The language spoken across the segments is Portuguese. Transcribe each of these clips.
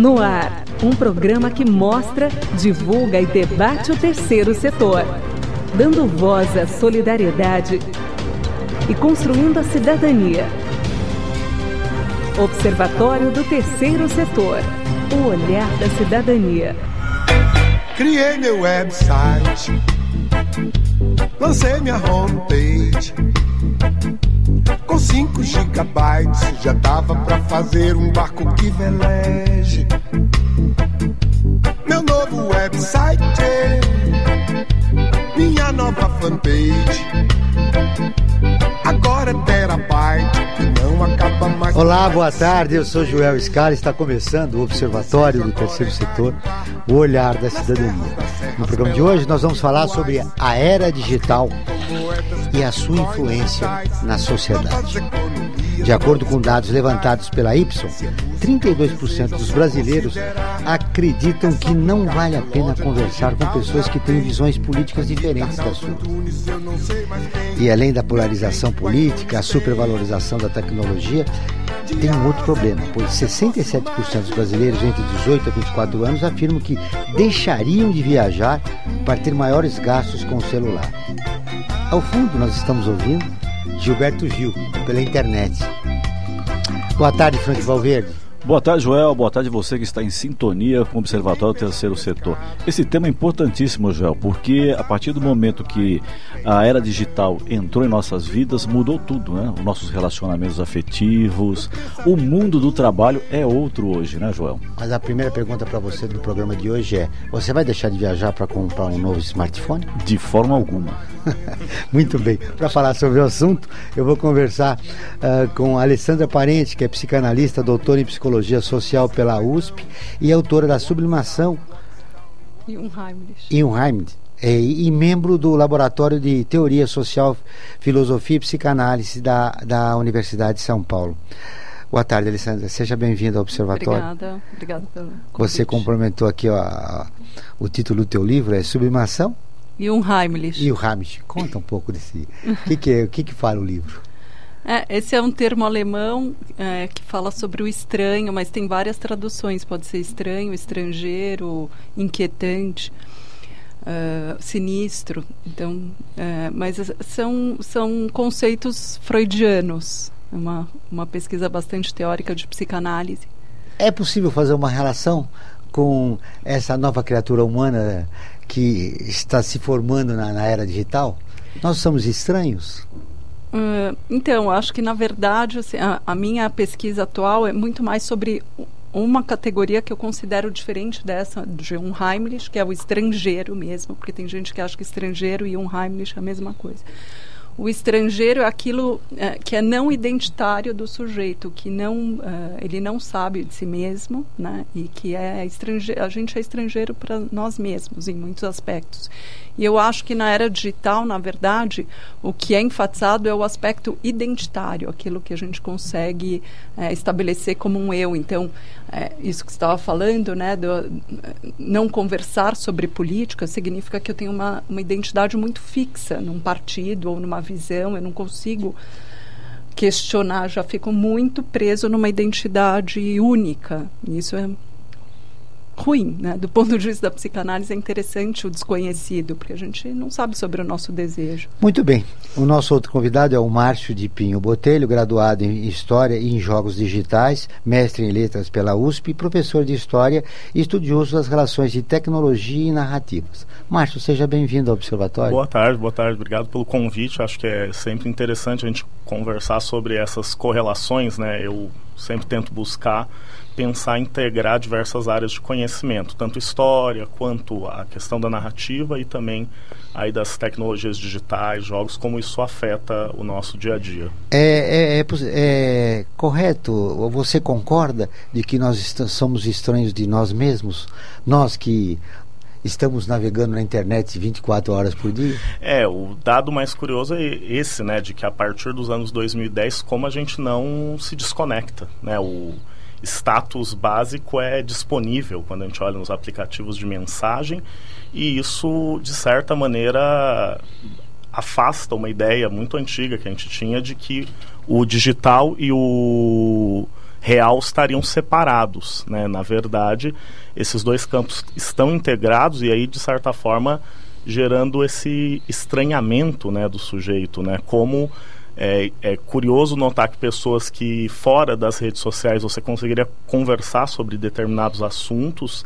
No ar, um programa que mostra, divulga e debate o terceiro setor, dando voz à solidariedade e construindo a cidadania. Observatório do Terceiro Setor. O olhar da cidadania. Criei meu website. Lancei minha homepage. Com 5 gigabytes já dava pra fazer um barco que veleje. Meu novo website, minha nova fanpage. Acaba mais. Olá, boa tarde. Eu sou Joel Scala. Está começando o Observatório do Terceiro Setor, o olhar da cidadania. No programa de hoje, nós vamos falar sobre a era digital e a sua influência na sociedade. De acordo com dados levantados pela Ipson, 32% dos brasileiros acreditam que não vale a pena conversar com pessoas que têm visões políticas diferentes das suas. E além da polarização política, a supervalorização da tecnologia, tem um outro problema, pois 67% dos brasileiros entre 18 a 24 anos afirmam que deixariam de viajar para ter maiores gastos com o celular. Ao fundo, nós estamos ouvindo Gilberto Gil, pela internet. Boa tarde, Frank Valverde. Boa tarde, Joel. Boa tarde você que está em sintonia com o Observatório Terceiro Setor. Esse tema é importantíssimo, Joel, porque a partir do momento que a era digital entrou em nossas vidas, mudou tudo, né? Os nossos relacionamentos afetivos, o mundo do trabalho é outro hoje, né, Joel? Mas a primeira pergunta para você do programa de hoje é: você vai deixar de viajar para comprar um novo smartphone? De forma alguma. Muito bem. Para falar sobre o assunto, eu vou conversar uh, com a Alessandra Parente, que é psicanalista, doutora em psicologia social pela USP e autora da Sublimação. E um Heimlich. E um Heimlich. É, e membro do Laboratório de Teoria Social, Filosofia e Psicanálise da, da Universidade de São Paulo. Boa tarde, Alessandra. Seja bem-vinda ao Observatório. Obrigada, obrigada pelo convite. Você complementou aqui ó, o título do teu livro, é Sublimação? E um Heimlich. E o Heimlich. Conta um pouco desse... O que, que, é, que, que fala o livro? É, esse é um termo alemão é, que fala sobre o estranho, mas tem várias traduções. Pode ser estranho, estrangeiro, inquietante, uh, sinistro. Então, uh, mas são, são conceitos freudianos. É uma, uma pesquisa bastante teórica de psicanálise. É possível fazer uma relação com essa nova criatura humana que está se formando na, na era digital? Nós somos estranhos? Uh, então, acho que na verdade assim, a, a, minha pesquisa atual é muito mais sobre uma categoria que eu considero diferente dessa de um Heimlich, que é o estrangeiro mesmo, porque tem gente que acha que estrangeiro e um Heimlich é a mesma coisa. O estrangeiro é aquilo é, que é não identitário do sujeito, que não uh, ele não sabe de si mesmo, né? E que é estrangeiro, a gente é estrangeiro para nós mesmos em muitos aspectos. E eu acho que na era digital, na verdade, o que é enfatizado é o aspecto identitário, aquilo que a gente consegue é, estabelecer como um eu. Então, é, isso que você estava falando, né, do, não conversar sobre política, significa que eu tenho uma, uma identidade muito fixa num partido ou numa visão, eu não consigo questionar, já fico muito preso numa identidade única. Isso é ruim, né? Do ponto de vista da psicanálise é interessante o desconhecido, porque a gente não sabe sobre o nosso desejo. Muito bem. O nosso outro convidado é o Márcio de Pinho Botelho, graduado em História e em Jogos Digitais, mestre em Letras pela USP, professor de História e estudioso das relações de tecnologia e narrativas. Márcio, seja bem-vindo ao Observatório. Boa tarde, boa tarde. Obrigado pelo convite. Acho que é sempre interessante a gente conversar sobre essas correlações, né? Eu sempre tento buscar pensar integrar diversas áreas de conhecimento, tanto história quanto a questão da narrativa e também aí das tecnologias digitais, jogos, como isso afeta o nosso dia a dia. É, é, é, é correto? Você concorda de que nós somos estranhos de nós mesmos? Nós que estamos navegando na internet 24 horas por dia? É, o dado mais curioso é esse, né, de que a partir dos anos 2010, como a gente não se desconecta, né, o status básico é disponível quando a gente olha nos aplicativos de mensagem e isso, de certa maneira, afasta uma ideia muito antiga que a gente tinha de que o digital e o real estariam separados. Né? Na verdade, esses dois campos estão integrados e aí, de certa forma, gerando esse estranhamento né, do sujeito, né? como é, é, curioso notar que pessoas que fora das redes sociais você conseguiria conversar sobre determinados assuntos,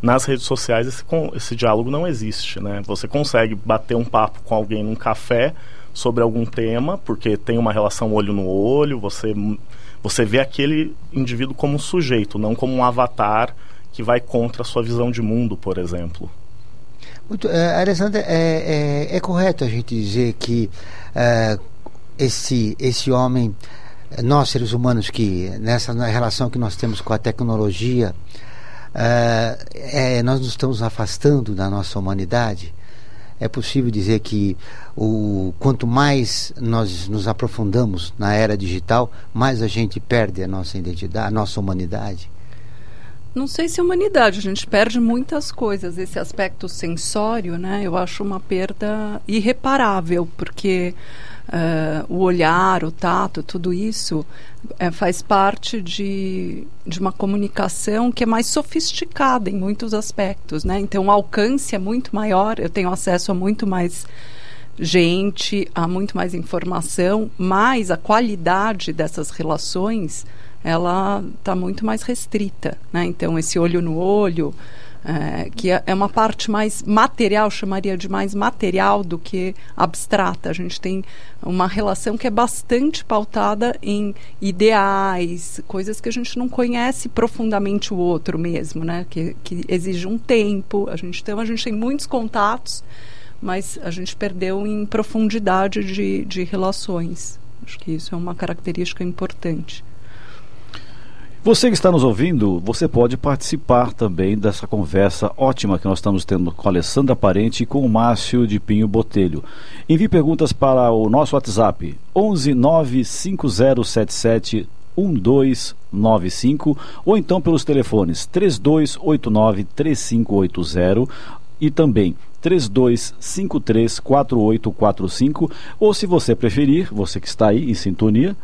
nas redes sociais esse, esse diálogo não existe, né? Você consegue bater um papo com alguém num café sobre algum tema, porque tem uma relação olho no olho, você, você vê aquele indivíduo como um sujeito, não como um avatar que vai contra a sua visão de mundo, por exemplo. Muito, é, Alessandra, é, é, é, correto a gente dizer que esse, esse homem, nós seres humanos que nessa relação que nós temos com a tecnologia, nós nos estamos afastando da nossa humanidade. É possível dizer que o, quanto mais nós nos aprofundamos na era digital, mais a gente perde a nossa identidade, a nossa humanidade. Não sei se humanidade, a gente perde muitas coisas. Esse aspecto sensório, né? Eu acho uma perda irreparável, porque uh, o olhar, o tato, tudo isso uh, faz parte de, de uma comunicação que é mais sofisticada em muitos aspectos, né? Então o alcance é muito maior, eu tenho acesso a muito mais gente, a muito mais informação, mas a qualidade dessas relações ela está muito mais restrita, né? Então esse olho no olho é, que é, é uma parte mais material, chamaria de mais material do que abstrata. A gente tem uma relação que é bastante pautada em ideais, coisas que a gente não conhece profundamente o outro mesmo, né? Que, que exige um tempo. A gente, então, a gente tem muitos contatos, mas a gente perdeu em profundidade de, de relações. Acho que isso é uma característica importante. Você que está nos ouvindo, você pode participar também dessa conversa ótima que nós estamos tendo com a Alessandra Parente e com o Márcio de Pinho Botelho. Envie perguntas para o nosso WhatsApp 11 95077 1295 ou então pelos telefones 3289 3580 e também 32534845 ou se você preferir, você que está aí em sintonia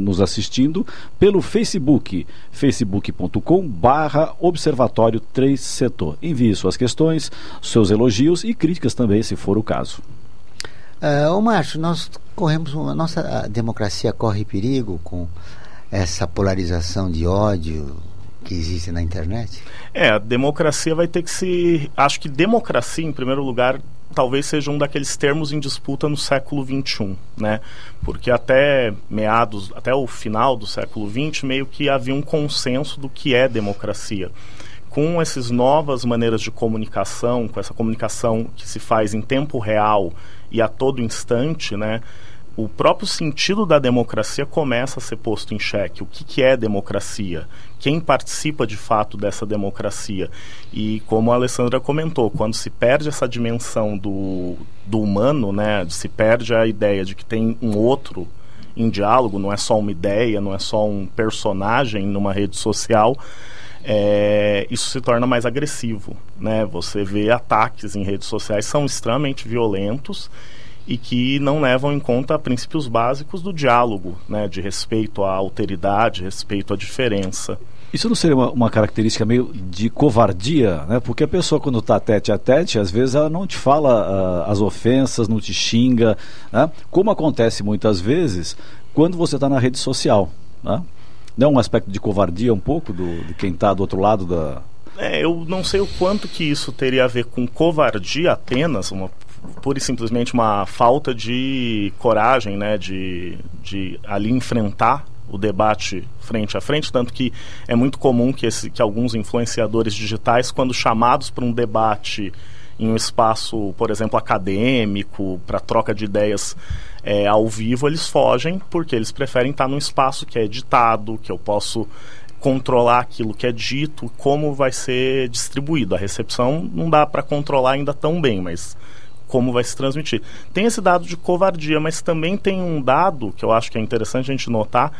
nos assistindo pelo Facebook, facebook.com barra Observatório 3 Setor. Envie suas questões, seus elogios e críticas também, se for o caso. Uh, ô Márcio, nós corremos, a nossa democracia corre perigo com essa polarização de ódio, que existe na internet? É, a democracia vai ter que se. Acho que democracia, em primeiro lugar, talvez seja um daqueles termos em disputa no século XXI, né? Porque até meados, até o final do século XX, meio que havia um consenso do que é democracia. Com essas novas maneiras de comunicação, com essa comunicação que se faz em tempo real e a todo instante, né? O próprio sentido da democracia começa a ser posto em xeque. O que, que, é democracia? Quem participa de fato dessa democracia? E como a Alessandra comentou, quando se perde essa dimensão do, do humano, né, se perde a ideia de que tem um outro em diálogo, não é só uma ideia, não é só um personagem numa rede social, é, isso se torna mais agressivo. Né? Você vê ataques em redes sociais são extremamente violentos e que não levam em conta princípios básicos do diálogo, né, de respeito à alteridade, respeito à diferença. Isso não seria uma, uma, característica meio de covardia, né? Porque a pessoa quando está tete a tete, às vezes ela não te fala uh, as ofensas, não te xinga, né? Como acontece muitas vezes quando você está na rede social, né? Não é um aspecto de covardia um pouco do, de quem está do outro lado da... É, eu não sei o quanto que isso teria a ver com covardia apenas, uma pura e simplesmente uma falta de coragem, né, de, de ali enfrentar o debate frente a frente, tanto que é muito comum que, esse, que alguns influenciadores digitais, quando chamados para um debate em um espaço, por exemplo, acadêmico, para troca de ideias é, ao vivo, eles fogem porque eles preferem estar num espaço que é editado, que eu posso controlar aquilo que é dito, como vai ser distribuído. A recepção não dá para controlar ainda tão bem, mas como vai se transmitir. Tem esse dado de covardia, mas também tem um dado que eu acho que é interessante a gente notar,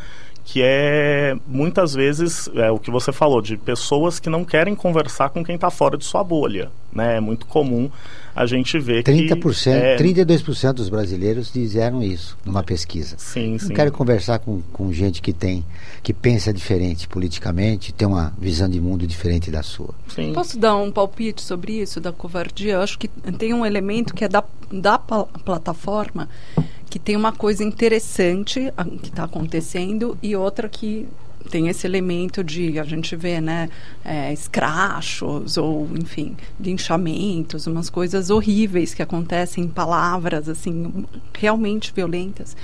que é muitas vezes é, o que você falou de pessoas que não querem conversar com quem está fora de sua bolha. Né? É muito comum a gente ver 30%, que... É... 32% dos brasileiros disseram isso numa pesquisa. Sim, não sim. quero conversar com, com gente que tem que pensa diferente politicamente, tem uma visão de mundo diferente da sua. Sim. Posso dar um palpite sobre isso, da covardia? Eu acho que tem um elemento que é da, da plataforma que tem uma coisa interessante que está acontecendo e outra que tem esse elemento de a gente vê né é, escrachos ou enfim linchamentos umas coisas horríveis que acontecem palavras assim realmente violentas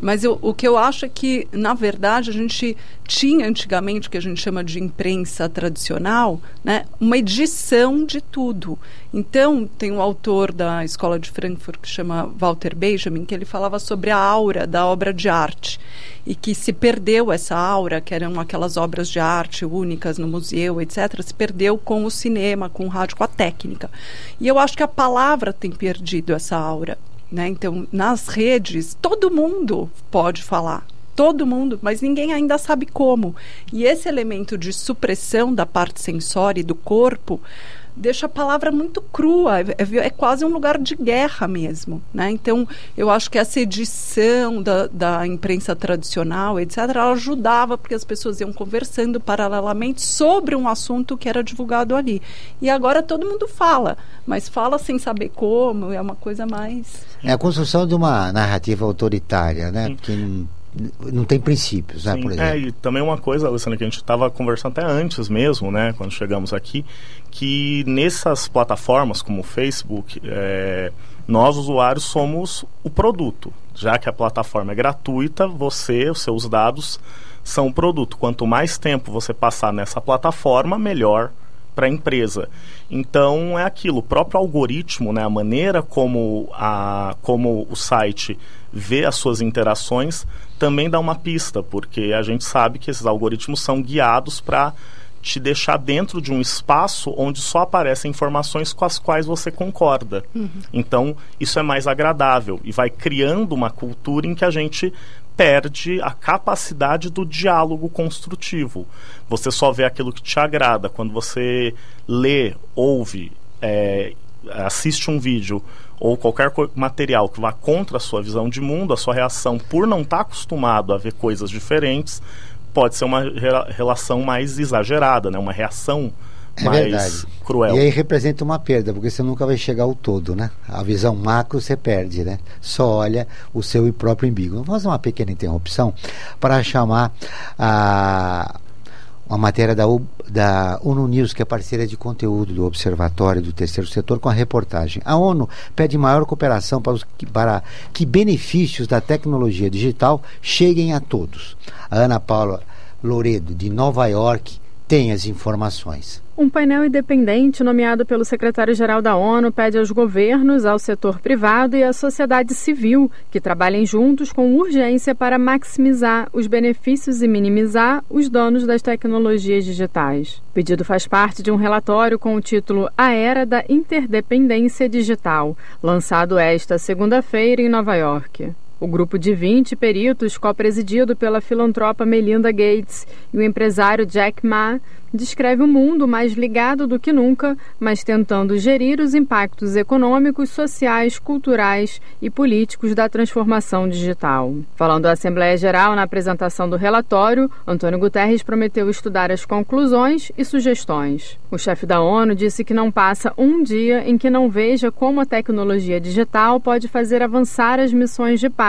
mas eu, o que eu acho é que, na verdade, a gente tinha antigamente o que a gente chama de imprensa tradicional, né, uma edição de tudo. Então, tem um autor da Escola de Frankfurt que chama Walter Benjamin, que ele falava sobre a aura da obra de arte e que se perdeu essa aura, que eram aquelas obras de arte únicas no museu, etc., se perdeu com o cinema, com o rádio, com a técnica. E eu acho que a palavra tem perdido essa aura. Né? Então, nas redes, todo mundo pode falar. Todo mundo, mas ninguém ainda sabe como. E esse elemento de supressão da parte sensória e do corpo deixa a palavra muito crua, é, é, é, quase um lugar de guerra mesmo. Né? Então, eu acho que essa edição da, da imprensa tradicional, etc., ela ajudava, porque as pessoas iam conversando paralelamente sobre um assunto que era divulgado ali. E agora todo mundo fala, mas fala sem saber como, é uma coisa mais. É a construção de uma narrativa autoritária, né? Porque não tem princípios, né, Sim, por exemplo. É, e também uma coisa, Alessandra, que a gente estava conversando até antes mesmo, né, quando chegamos aqui, que nessas plataformas como o Facebook, é, nós usuários somos o produto. Já que a plataforma é gratuita, você, os seus dados são o produto. Quanto mais tempo você passar nessa plataforma, melhor para a empresa. Então é aquilo, o próprio algoritmo, né, a maneira como, a, como o site vê as suas interações também dá uma pista, porque a gente sabe que esses algoritmos são guiados para te deixar dentro de um espaço onde só aparecem informações com as quais você concorda. Uhum. Então, isso é mais agradável e vai criando uma cultura em que a gente perde a capacidade do diálogo construtivo. Você só vê aquilo que te agrada. Quando você lê, ouve, é, assiste um vídeo ou qualquer material que vá contra a sua visão de mundo, a sua reação por não estar tá acostumado a ver coisas diferentes, pode ser uma relação mais exagerada, né? uma reação é mais verdade. cruel. E aí representa uma perda, porque você nunca vai chegar ao todo, né? A visão macro você perde, né? Só olha o seu próprio umbigo. Vamos fazer uma pequena interrupção para chamar a uma matéria da, da ONU News, que é parceira de conteúdo do Observatório do Terceiro Setor, com a reportagem. A ONU pede maior cooperação para, os, para que benefícios da tecnologia digital cheguem a todos. A Ana Paula Loredo, de Nova York, tem as informações. Um painel independente nomeado pelo secretário-geral da ONU pede aos governos, ao setor privado e à sociedade civil que trabalhem juntos com urgência para maximizar os benefícios e minimizar os danos das tecnologias digitais. O pedido faz parte de um relatório com o título A Era da Interdependência Digital, lançado esta segunda-feira em Nova York. O grupo de 20 peritos, co-presidido pela filantropa Melinda Gates e o empresário Jack Ma, descreve o um mundo mais ligado do que nunca, mas tentando gerir os impactos econômicos, sociais, culturais e políticos da transformação digital. Falando à Assembleia Geral na apresentação do relatório, Antônio Guterres prometeu estudar as conclusões e sugestões. O chefe da ONU disse que não passa um dia em que não veja como a tecnologia digital pode fazer avançar as missões de paz,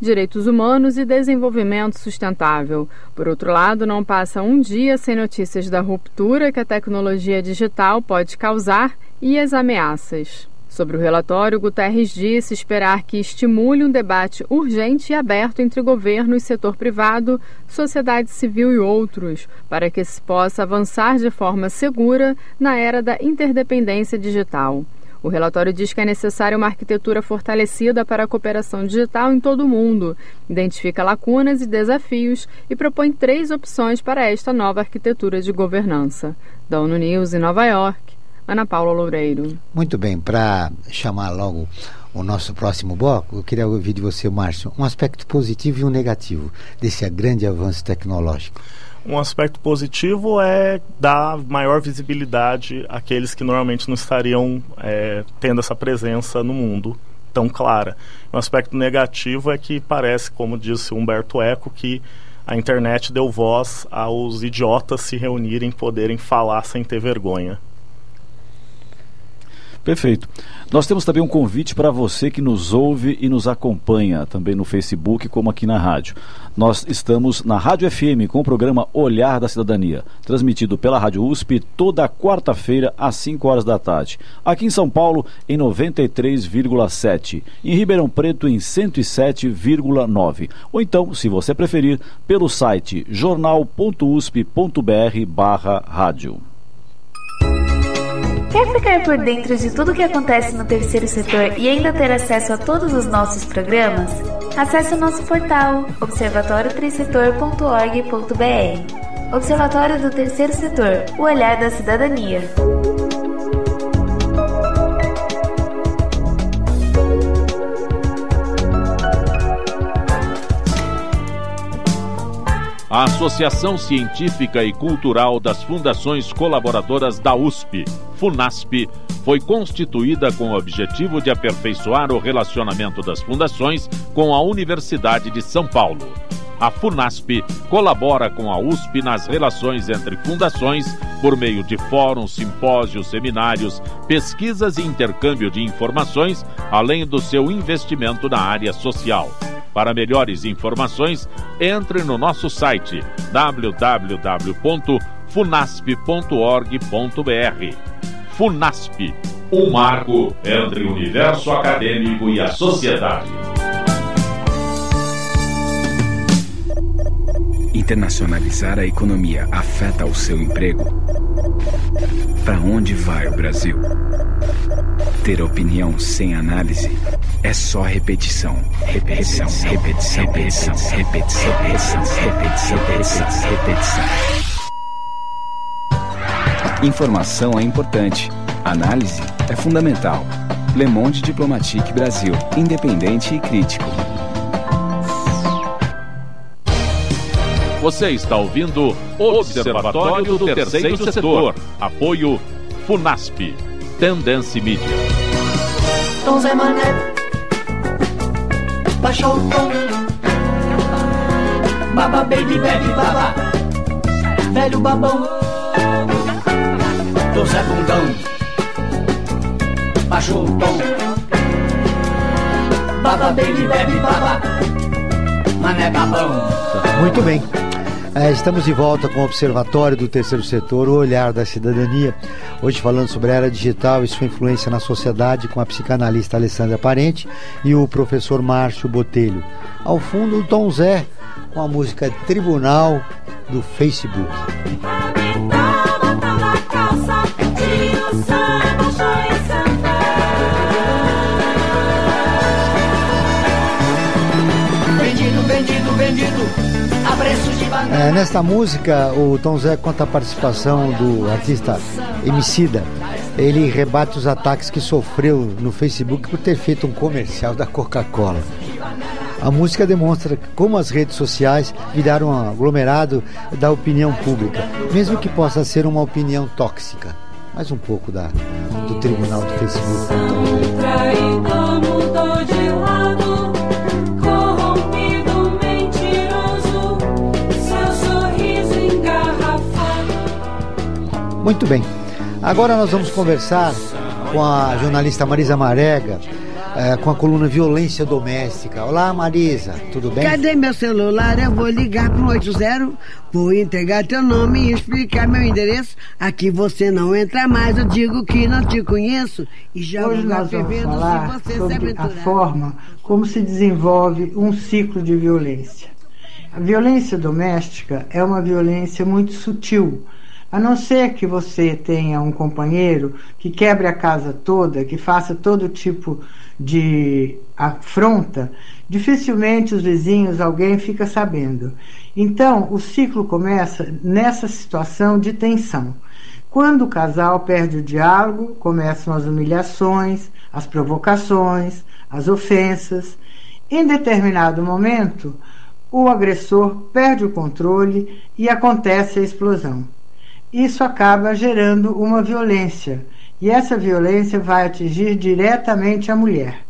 direitos humanos e desenvolvimento sustentável. Por outro lado, não passa um dia sem notícias da ruptura que a tecnologia digital pode causar e as ameaças. Sobre o relatório, Guterres disse esperar que estimule um debate urgente e aberto entre governo e setor privado, sociedade civil e outros, para que se possa avançar de forma segura na era da interdependência digital. O relatório diz que é necessária uma arquitetura fortalecida para a cooperação digital em todo o mundo, identifica lacunas e desafios e propõe três opções para esta nova arquitetura de governança. Da ONU News em Nova York, Ana Paula Loureiro. Muito bem, para chamar logo o nosso próximo bloco, eu queria ouvir de você, Márcio, um aspecto positivo e um negativo desse grande avanço tecnológico. Um aspecto positivo é dar maior visibilidade àqueles que normalmente não estariam é, tendo essa presença no mundo tão clara. Um aspecto negativo é que parece, como disse Humberto Eco, que a internet deu voz aos idiotas se reunirem, poderem falar sem ter vergonha. Perfeito. Nós temos também um convite para você que nos ouve e nos acompanha, também no Facebook, como aqui na rádio. Nós estamos na Rádio FM com o programa Olhar da Cidadania, transmitido pela Rádio USP toda quarta-feira às 5 horas da tarde. Aqui em São Paulo, em 93,7. Em Ribeirão Preto, em 107,9. Ou então, se você preferir, pelo site jornal.usp.br/barra rádio. Quer ficar por dentro de tudo o que acontece no terceiro setor e ainda ter acesso a todos os nossos programas? Acesse o nosso portal observatório3setor.org.br. Observatório do Terceiro Setor, o olhar da cidadania. A Associação Científica e Cultural das Fundações Colaboradoras da USP, FUNASP, foi constituída com o objetivo de aperfeiçoar o relacionamento das fundações com a Universidade de São Paulo. A FUNASP colabora com a USP nas relações entre fundações por meio de fóruns, simpósios, seminários, pesquisas e intercâmbio de informações, além do seu investimento na área social. Para melhores informações, entre no nosso site www.funasp.org.br. Funasp, um marco entre o universo acadêmico e a sociedade. Internacionalizar a economia afeta o seu emprego? Para onde vai o Brasil? Ter opinião sem análise é só repetição. Repetição, repetição, repetição, repetição, repetição, repetição, repetição, repetição. Informação é importante. Análise é fundamental. Le Monde Diplomatique Brasil. Independente e crítico. Você está ouvindo Observatório do Terceiro Setor. Apoio FUNASP. Tendência Mídia. Tom Zé Mané baixou o tom Baba baby bebe baba Velho babão Tom Zé Bundão Baixou o tom Baba baby bebe baba Mané babão Muito bem. É, estamos de volta com o Observatório do Terceiro Setor, o olhar da cidadania. Hoje falando sobre a era digital e sua influência na sociedade com a psicanalista Alessandra Parente e o professor Márcio Botelho. Ao fundo, o Tom Zé com a música Tribunal do Facebook. É, nesta música, o Tom Zé conta a participação do artista Emicida. Ele rebate os ataques que sofreu no Facebook por ter feito um comercial da Coca-Cola. A música demonstra como as redes sociais viraram um aglomerado da opinião pública, mesmo que possa ser uma opinião tóxica. Mais um pouco da, do tribunal do Facebook. Muito bem. Agora nós vamos conversar com a jornalista Marisa Marega, eh, com a coluna Violência Doméstica. Olá, Marisa, tudo bem? Cadê meu celular? Eu vou ligar pro 80, vou entregar teu nome e explicar meu endereço. Aqui você não entra mais, eu digo que não te conheço. E já Hoje nós vamos falar se você se sobre a forma como se desenvolve um ciclo de violência. A violência doméstica é uma violência muito sutil. A não ser que você tenha um companheiro que quebre a casa toda, que faça todo tipo de afronta, dificilmente os vizinhos, alguém fica sabendo. Então, o ciclo começa nessa situação de tensão. Quando o casal perde o diálogo, começam as humilhações, as provocações, as ofensas. Em determinado momento, o agressor perde o controle e acontece a explosão. Isso acaba gerando uma violência, e essa violência vai atingir diretamente a mulher.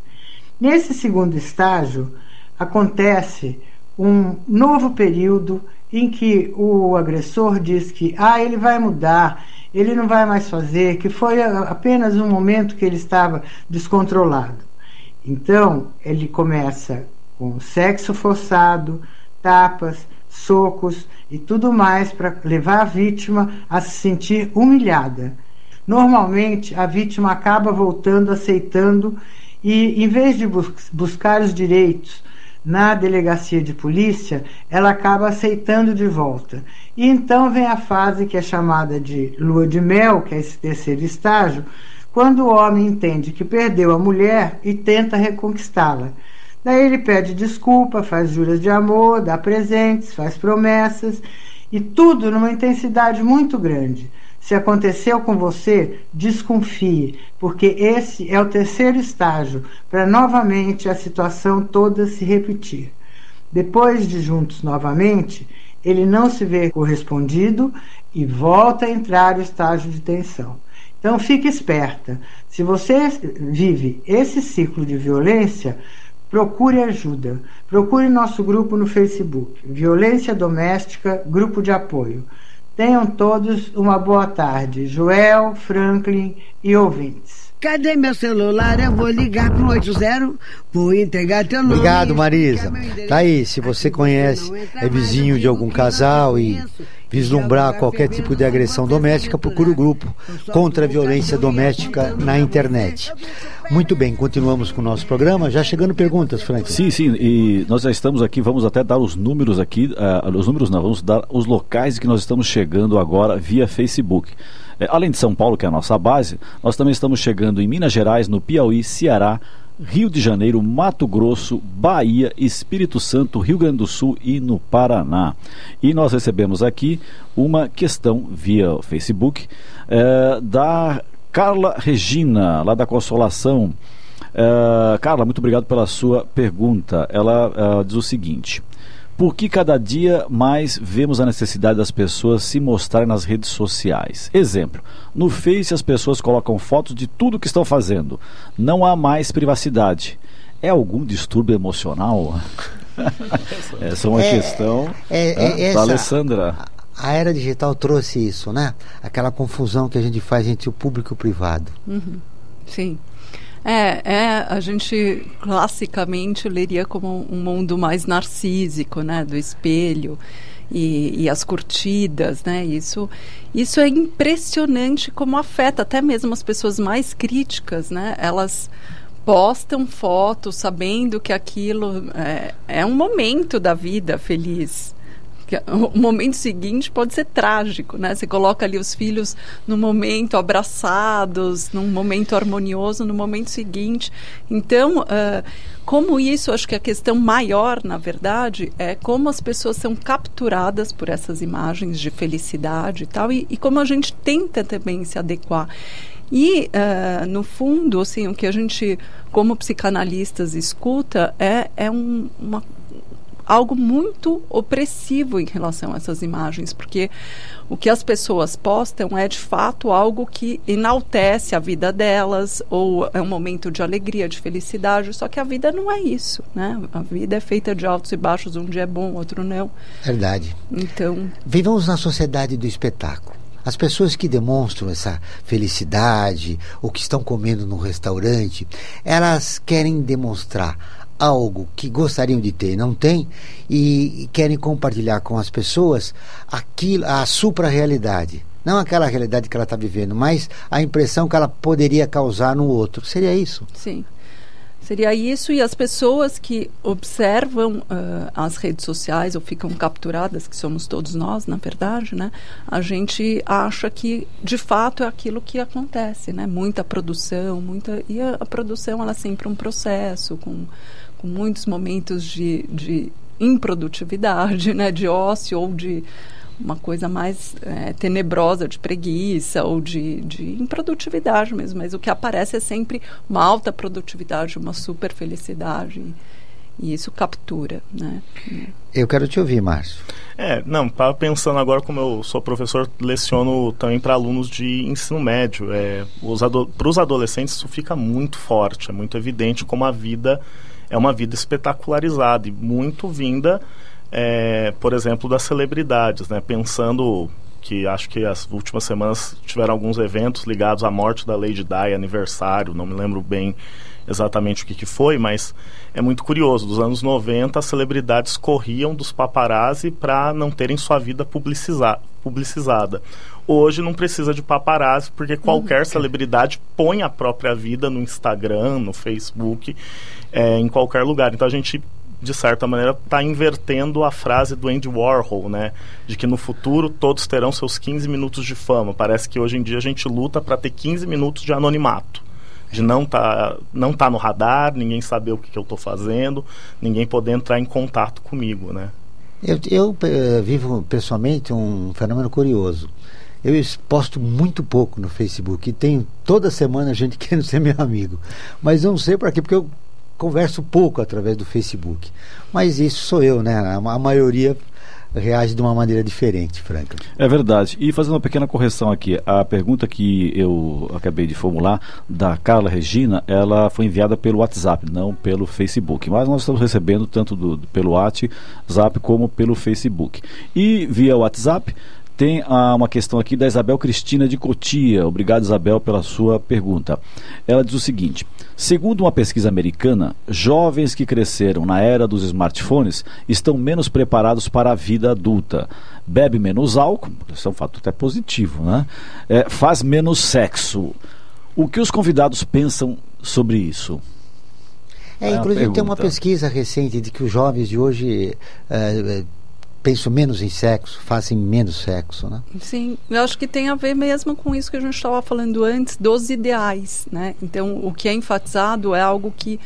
Nesse segundo estágio, acontece um novo período em que o agressor diz que ah, ele vai mudar, ele não vai mais fazer, que foi apenas um momento que ele estava descontrolado. Então, ele começa com sexo forçado, tapas, socos e tudo mais para levar a vítima a se sentir humilhada. Normalmente, a vítima acaba voltando, aceitando e, em vez de bus buscar os direitos na delegacia de polícia, ela acaba aceitando de volta. E então vem a fase que é chamada de lua de mel, que é esse terceiro estágio, quando o homem entende que perdeu a mulher e tenta reconquistá-la. Daí ele pede desculpa, faz juras de amor, dá presentes, faz promessas e tudo numa intensidade muito grande. Se aconteceu com você, desconfie, porque esse é o terceiro estágio para novamente a situação toda se repetir. Depois de juntos novamente, ele não se vê correspondido e volta a entrar no estágio de tensão. Então fique esperta. Se você vive esse ciclo de violência, procure ajuda. Procure nosso grupo no Facebook, Violência Doméstica, Grupo de Apoio. Tenham todos uma boa tarde. Joel, Franklin e ouvintes. Cadê meu celular? Eu vou ligar para o 80, vou entregar teu nome. Obrigado, Marisa. Tá aí, se você conhece, é vizinho de algum casal e vislumbrar qualquer tipo de agressão doméstica, procure o grupo contra a violência doméstica na internet. Muito bem, continuamos com o nosso programa. Já chegando perguntas, Frank. Sim, sim, e nós já estamos aqui, vamos até dar os números aqui, uh, os números não, vamos dar os locais que nós estamos chegando agora via Facebook. É, além de São Paulo, que é a nossa base, nós também estamos chegando em Minas Gerais, no Piauí, Ceará, Rio de Janeiro, Mato Grosso, Bahia, Espírito Santo, Rio Grande do Sul e no Paraná. E nós recebemos aqui uma questão via Facebook é, da Carla Regina, lá da Consolação. Uh, Carla, muito obrigado pela sua pergunta. Ela uh, diz o seguinte: Por que cada dia mais vemos a necessidade das pessoas se mostrarem nas redes sociais? Exemplo: no Face as pessoas colocam fotos de tudo que estão fazendo. Não há mais privacidade. É algum distúrbio emocional? essa é uma é, questão é, é, essa, da Alessandra a era digital trouxe isso, né? Aquela confusão que a gente faz entre o público e o privado. Uhum. Sim. É, é, a gente classicamente leria como um mundo mais narcísico, né? Do espelho. E, e, as curtidas, né? Isso, isso é impressionante como afeta até mesmo as pessoas mais críticas, né? Elas postam fotos sabendo que aquilo é, é um momento da vida feliz, o momento seguinte pode ser trágico, né? Você coloca ali os filhos no momento abraçados, num momento harmonioso, no momento seguinte. Então, uh, como isso, acho que a questão maior, na verdade, é como as pessoas são capturadas por essas imagens de felicidade e tal, e, e como a gente tenta também se adequar. E, uh, no fundo, assim, o que a gente, como psicanalistas, escuta é, é um, uma, algo muito opressivo em relação a essas imagens, porque o que as pessoas postam é de fato algo que enaltece a vida delas, ou é um momento de alegria, de felicidade, só que a vida não é isso, né? A vida é feita de altos e baixos, um dia é bom, outro não. Verdade. Então. Vivamos na sociedade do espetáculo. As pessoas que demonstram essa felicidade ou que estão comendo no restaurante, elas querem demonstrar algo que gostariam de ter e não têm e querem compartilhar com as pessoas aquilo, a supra-realidade. Não aquela realidade que ela está vivendo, mas a impressão que ela poderia causar no outro. Seria isso? Sim. Seria isso e as pessoas que observam uh, as redes sociais ou ficam capturadas, que somos todos nós, na verdade, né? A gente acha que de fato é aquilo que acontece, né? Muita produção, muita e a, a produção ela é sempre um processo com com muitos momentos de, de improdutividade, né, de ócio ou de uma coisa mais é, tenebrosa de preguiça ou de, de improdutividade mesmo, mas o que aparece é sempre uma alta produtividade, uma super felicidade. E isso captura, né? Eu quero te ouvir, Márcio. É, não, estava pensando agora como eu sou professor, leciono também para alunos de ensino médio. É, para os adolescentes isso fica muito forte, é muito evidente como a vida é uma vida espetacularizada e muito vinda, é, por exemplo, das celebridades, né? Pensando que acho que as últimas semanas tiveram alguns eventos ligados à morte da Lady Di, aniversário, não me lembro bem exatamente o que, que foi, mas é muito curioso. Dos anos 90, as celebridades corriam dos paparazzi para não terem sua vida publiciza publicizada. Hoje não precisa de paparazzi, porque qualquer uhum. celebridade põe a própria vida no Instagram, no Facebook, é, em qualquer lugar. Então a gente de certa maneira, está invertendo a frase do Andy Warhol, né? De que no futuro todos terão seus 15 minutos de fama. Parece que hoje em dia a gente luta para ter 15 minutos de anonimato de não tá, não tá no radar, ninguém saber o que, que eu estou fazendo, ninguém poder entrar em contato comigo, né? Eu, eu uh, vivo pessoalmente um fenômeno curioso. Eu posto muito pouco no Facebook e tenho toda semana gente querendo ser meu amigo. Mas eu não sei para quê, porque eu converso pouco através do Facebook. Mas isso sou eu, né? A, maioria reage de uma maneira diferente, Franca. É verdade. E fazendo uma pequena correção aqui, a pergunta que eu acabei de formular da Carla Regina, ela foi enviada pelo WhatsApp, não pelo Facebook. Mas nós estamos recebendo tanto do, pelo WhatsApp como pelo Facebook. E via WhatsApp tem ah, uma questão aqui da Isabel Cristina de Cotia. Obrigado, Isabel, pela sua pergunta. Ela diz o seguinte: segundo uma pesquisa americana, jovens que cresceram na era dos smartphones estão menos preparados para a vida adulta. Bebe menos álcool, isso é um fato até positivo, né? É, faz menos sexo. O que os convidados pensam sobre isso? É, é inclusive tem uma pesquisa recente de que os jovens de hoje é, pensam menos em sexo, fazem menos sexo, né? Sim, eu acho que tem a ver mesmo com isso que a gente estava falando antes, dos ideais, né? Então, o que é enfatizado é algo que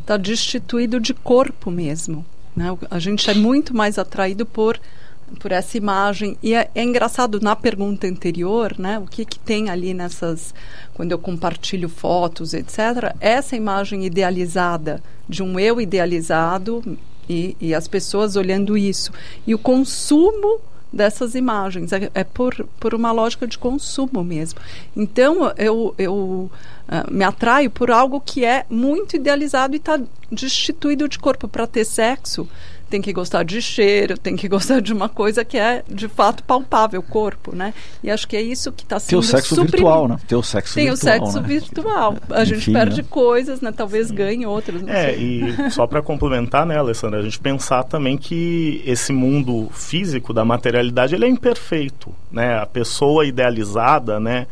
está destituído de corpo mesmo, né? A gente é muito mais atraído por por essa imagem e é, é, engraçado na pergunta anterior, né? O que que tem ali nessas quando eu compartilho fotos, etc. Essa imagem idealizada de um eu idealizado e, e as pessoas olhando isso. E o consumo dessas imagens. É, é, por, por uma lógica de consumo mesmo. Então, eu, eu uh, me atraio por algo que é muito idealizado e está destituído de corpo para ter sexo tem que gostar de cheiro, tem que gostar de uma coisa que é de fato palpável, o corpo, né? E acho que é isso que está sendo Tem o sexo suprimido. virtual, né? Tem o sexo Tem virtual, o sexo né? virtual. A Enfim, gente perde né? coisas, né? Talvez ganhe outras. é, sei. e só para complementar, né, Alessandra, a gente pensar também que esse mundo físico da materialidade ele é imperfeito, né? A pessoa idealizada, né?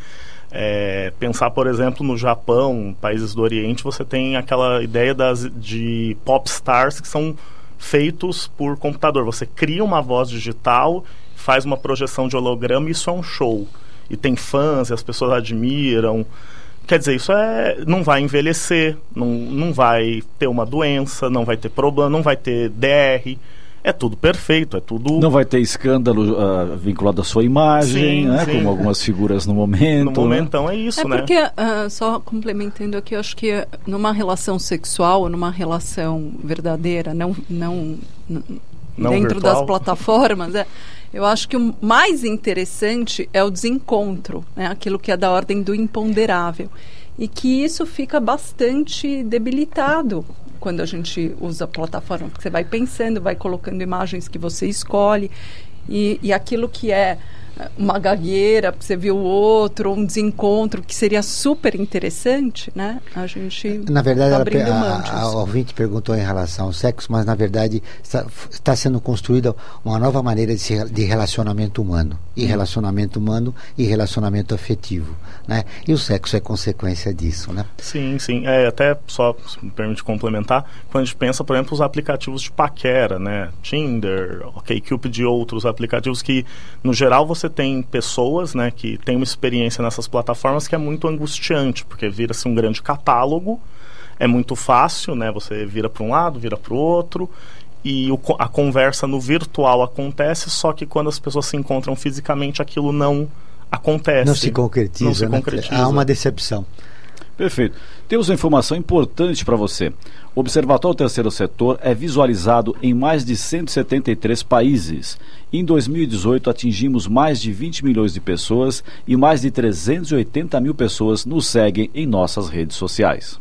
É, pensar, por exemplo, no Japão, países do Oriente, você tem aquela ideia das, de pop stars que são feitos por computador. Você cria uma voz digital, faz uma projeção de holograma e isso é um show. E tem fãs, e as pessoas admiram. Quer dizer, isso é, não vai envelhecer, não, não vai ter uma doença, não vai ter problema, não vai ter DR é tudo perfeito, é tudo. Não vai ter escândalo uh, vinculado à sua imagem, sim, né? Sim. Como algumas figuras no momento. No momento, então, é isso, é né? Porque, uh, só complementando aqui, eu acho que numa relação sexual, numa relação verdadeira, não, não, não dentro virtual. das plataformas, é, eu acho que o mais interessante é o desencontro, né? aquilo que é da ordem do imponderável. E que isso fica bastante debilitado quando a gente usa a plataforma, porque você vai pensando, vai colocando imagens que você escolhe e, e aquilo que é uma gagueira, porque você viu outro, um desencontro que seria super interessante, né? A gente Na verdade, tá ela, a, a, ouvinte perguntou em relação ao sexo, mas na verdade está, está sendo construída uma nova maneira de, se, de relacionamento humano, e hum. relacionamento humano e relacionamento afetivo, né? E o sexo é consequência disso, né? Sim, sim. É, até só se me permite complementar, quando a gente pensa, por exemplo, os aplicativos de paquera, né? Tinder, OkCupid e outros aplicativos que no geral você você tem pessoas né, que têm uma experiência nessas plataformas que é muito angustiante, porque vira-se um grande catálogo, é muito fácil, né? Você vira para um lado, vira para o outro, e o, a conversa no virtual acontece, só que quando as pessoas se encontram fisicamente, aquilo não acontece. Não se concretiza. Não se né? concretiza. Há uma decepção. Perfeito. Temos uma informação importante para você. O Observatório Terceiro Setor é visualizado em mais de 173 países. Em 2018, atingimos mais de 20 milhões de pessoas e mais de 380 mil pessoas nos seguem em nossas redes sociais.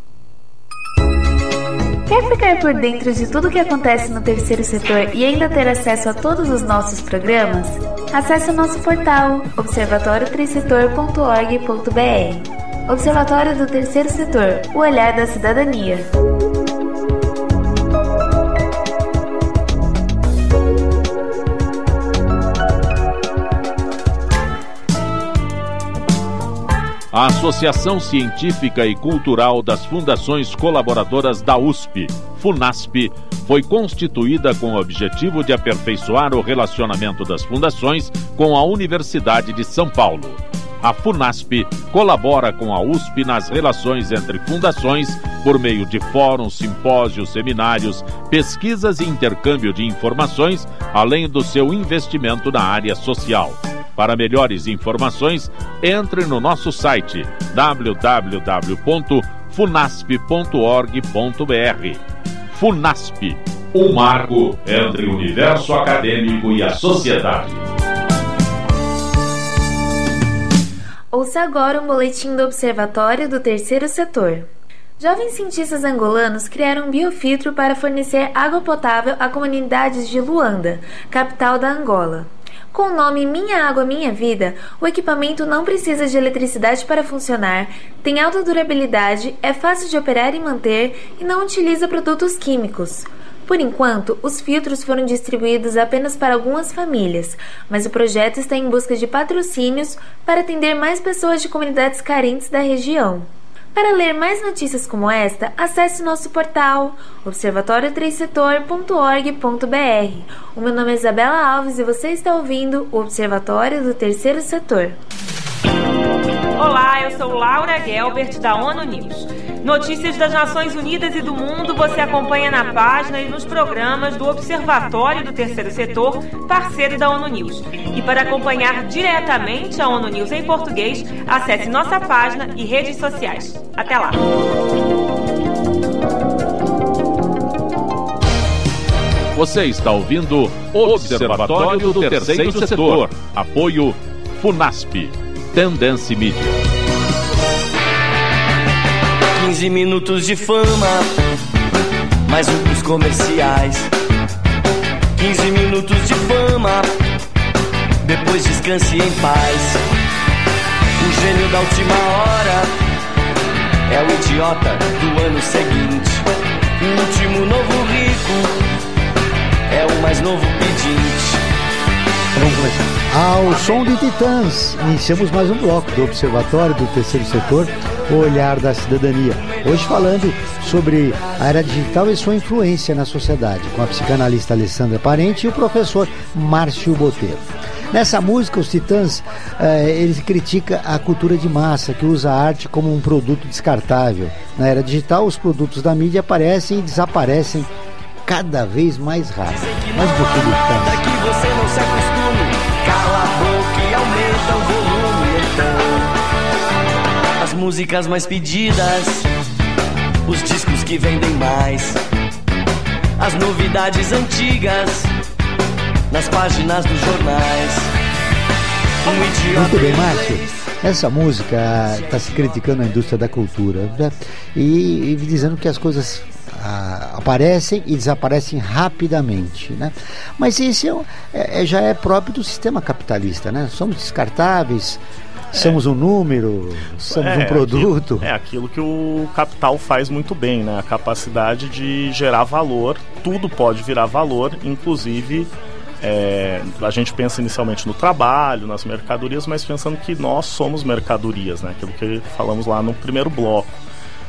Quer ficar por dentro de tudo o que acontece no terceiro setor e ainda ter acesso a todos os nossos programas? Acesse o nosso portal observatório3setor.org.br. Observatório do Terceiro Setor, o olhar da cidadania. A Associação Científica e Cultural das Fundações Colaboradoras da USP, FUNASP, foi constituída com o objetivo de aperfeiçoar o relacionamento das fundações com a Universidade de São Paulo. A FUNASP colabora com a USP nas relações entre fundações por meio de fóruns, simpósios, seminários, pesquisas e intercâmbio de informações, além do seu investimento na área social. Para melhores informações, entre no nosso site www.funasp.org.br. FUNASP um marco entre o universo acadêmico e a sociedade. Ouça agora um boletim do Observatório do Terceiro Setor. Jovens cientistas angolanos criaram um biofiltro para fornecer água potável a comunidades de Luanda, capital da Angola. Com o nome Minha Água Minha Vida, o equipamento não precisa de eletricidade para funcionar, tem alta durabilidade, é fácil de operar e manter e não utiliza produtos químicos. Por enquanto, os filtros foram distribuídos apenas para algumas famílias, mas o projeto está em busca de patrocínios para atender mais pessoas de comunidades carentes da região. Para ler mais notícias como esta, acesse nosso portal observatório3setor.org.br. O meu nome é Isabela Alves e você está ouvindo o Observatório do Terceiro Setor. Olá, eu sou Laura Gelbert da ONU News. Notícias das Nações Unidas e do mundo você acompanha na página e nos programas do Observatório do Terceiro Setor, parceiro da ONU News. E para acompanhar diretamente a ONU News em português, acesse nossa página e redes sociais. Até lá! Você está ouvindo Observatório do Terceiro Setor. Apoio FUNASP. Tendência Mídia. 15 minutos de fama, mais um dos comerciais. 15 minutos de fama, depois descanse em paz. O gênio da última hora é o idiota do ano seguinte. O último novo rico é o mais novo pedinte. Vamos começar. Ao som de Titãs, iniciamos mais um bloco do Observatório do Terceiro Setor, o Olhar da Cidadania. Hoje falando sobre a era digital e sua influência na sociedade, com a psicanalista Alessandra Parente e o professor Márcio Botelho. Nessa música, os Titãs, eh, ele critica a cultura de massa, que usa a arte como um produto descartável. Na era digital, os produtos da mídia aparecem e desaparecem cada vez mais rápido. Mais um pouquinho de Titãs. Músicas mais pedidas, os discos que vendem mais, as novidades antigas nas páginas dos jornais. Um Muito bem, Márcio. Essa música está se criticando a indústria da cultura né? e, e dizendo que as coisas aparecem e desaparecem rapidamente, né? Mas isso é é- é- já é próprio do sistema capitalista, né? Somos descartáveis, somos um número, somos um produto. Aquilo, é aquilo que o capital faz muito bem, né? A capacidade de gerar valor. Tudo pode virar valor, inclusive é, a gente pensa inicialmente no trabalho, nas mercadorias, mas pensando que nós somos mercadorias, né? Aquilo que falamos lá no primeiro bloco.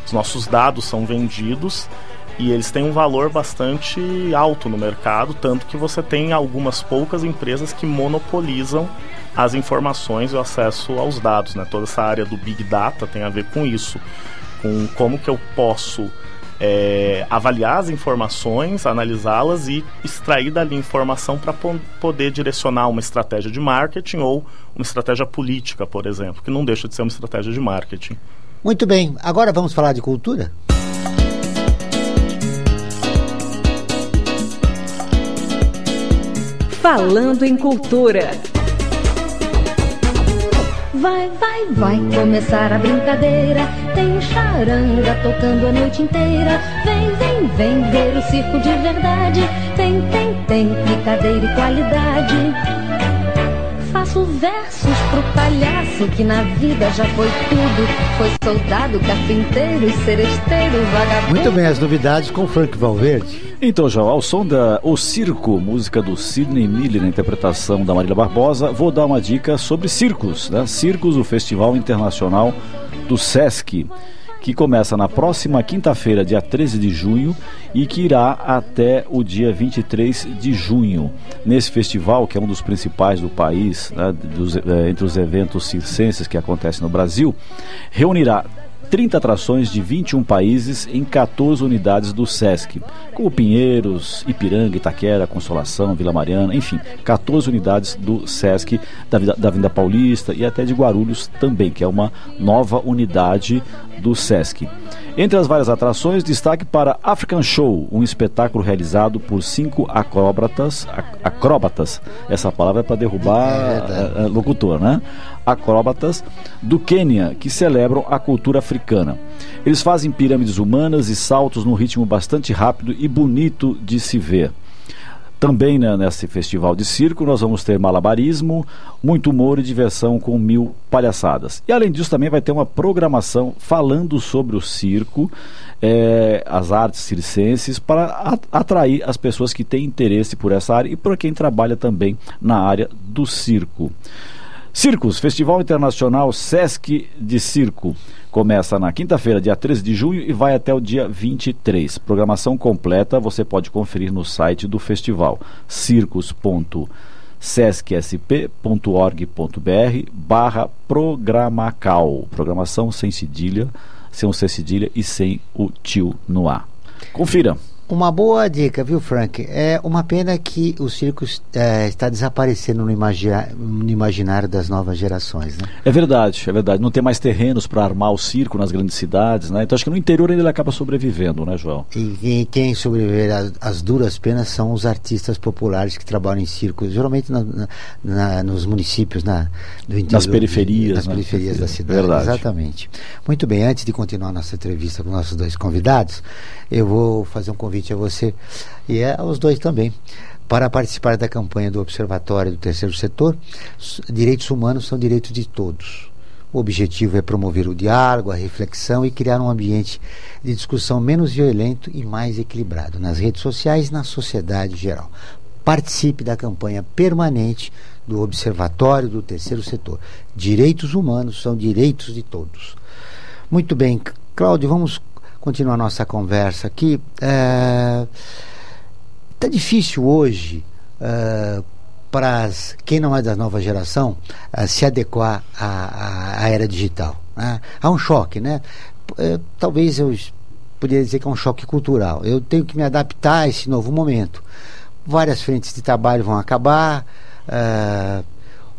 Os nossos dados são vendidos e eles têm um valor bastante alto no mercado, tanto que você tem algumas poucas empresas que monopolizam as informações e o acesso aos dados. Né? Toda essa área do Big Data tem a ver com isso, com como que eu posso é, avaliar as informações, analisá-las e extrair dali informação para po poder direcionar uma estratégia de marketing ou uma estratégia política, por exemplo, que não deixa de ser uma estratégia de marketing. Muito bem, agora vamos falar de cultura? Falando em Cultura. Vai, vai, vai começar a brincadeira. Tem charanga tocando a noite inteira. Vem, vem, vem ver o circo de verdade. Tem, tem, tem brincadeira e qualidade. Faço versos pro palhaço que na vida já foi tudo. Foi soldado, carpinteiro seresteiro, vagabundo. Muito bem, as novidades com Frank Valverde. Então, já ao som da O Circo, música do Sidney Miller, na interpretação da Marília Barbosa, vou dar uma dica sobre circos, né? Circos, o Festival Internacional do Sesc, que começa na próxima quinta-feira, dia 13 de junho, e que irá até o dia 23 de junho. Nesse festival, que é um dos principais do país, né, dos, eh, entre os eventos circenses que acontecem no Brasil, reunirá 30 atrações de 21 países em 14 unidades do SESC, como Pinheiros, Ipiranga, Itaquera, Consolação, Vila Mariana, enfim, 14 unidades do SESC da, da Vinda Paulista e até de Guarulhos também, que é uma nova unidade do SESC. Entre as várias atrações, destaque para African Show, um espetáculo realizado por cinco acróbatas. ac- Acróbatas, essa palavra é para derrubar É, eh, eh, locutor, né? Acróbatas do Quênia, que celebram a cultura africana. Eles fazem pirâmides humanas e saltos num ritmo bastante rápido e bonito de se ver. Também né, nesse festival de circo nós vamos ter malabarismo, muito humor e diversão com mil palhaçadas. E além disso também vai ter uma programação falando sobre o circo, eh, as artes circenses, para atrair as pessoas que têm interesse por essa área e para quem trabalha também na área do circo. Circos, Festival Internacional Sesc de Circo. Começa na quinta-feira, dia 13 de junho, e vai até o dia 23. Programação completa você pode conferir no site do festival circos.sescsp.org.br barra programacal. Programação sem cedilha, sem o C cedilha e sem o tio no ar. Confira. Uma boa dica, viu, Frank? É uma pena que o circo eh, está desaparecendo no, imagia- no imaginário das novas gerações, né? É verdade, é verdade. Não tem mais terrenos para armar o circo nas grandes cidades, né? Então acho que no interior ele acaba sobrevivendo, né, João? E, e quem sobreviver às, duras penas são os artistas populares que trabalham em circos, geralmente na- na- na- nos municípios na, do interior. Nas periferias, Nas né? periferias da cidade. Verdade. Exatamente. Muito bem, antes de continuar nossa entrevista com nossos dois convidados, eu vou fazer um convite a você e aos dois também. Para participar da campanha do Observatório do Terceiro Setor, direitos humanos são direitos de todos. O objetivo é promover o diálogo, a reflexão e criar um ambiente de discussão menos violento e mais equilibrado nas redes sociais e na sociedade geral. Participe da campanha permanente do Observatório do Terceiro Setor. Direitos humanos são direitos de todos. Muito bem, Cláudio, vamos continuar nossa conversa aqui. Está difícil hoje para quem não é da nova geração eh, se adequar à, à- à era digital. né? Há um choque, né? Eh, talvez eu poderia dizer que é um choque cultural. Eu tenho que me adaptar a esse novo momento. Várias frentes de trabalho vão acabar. eh,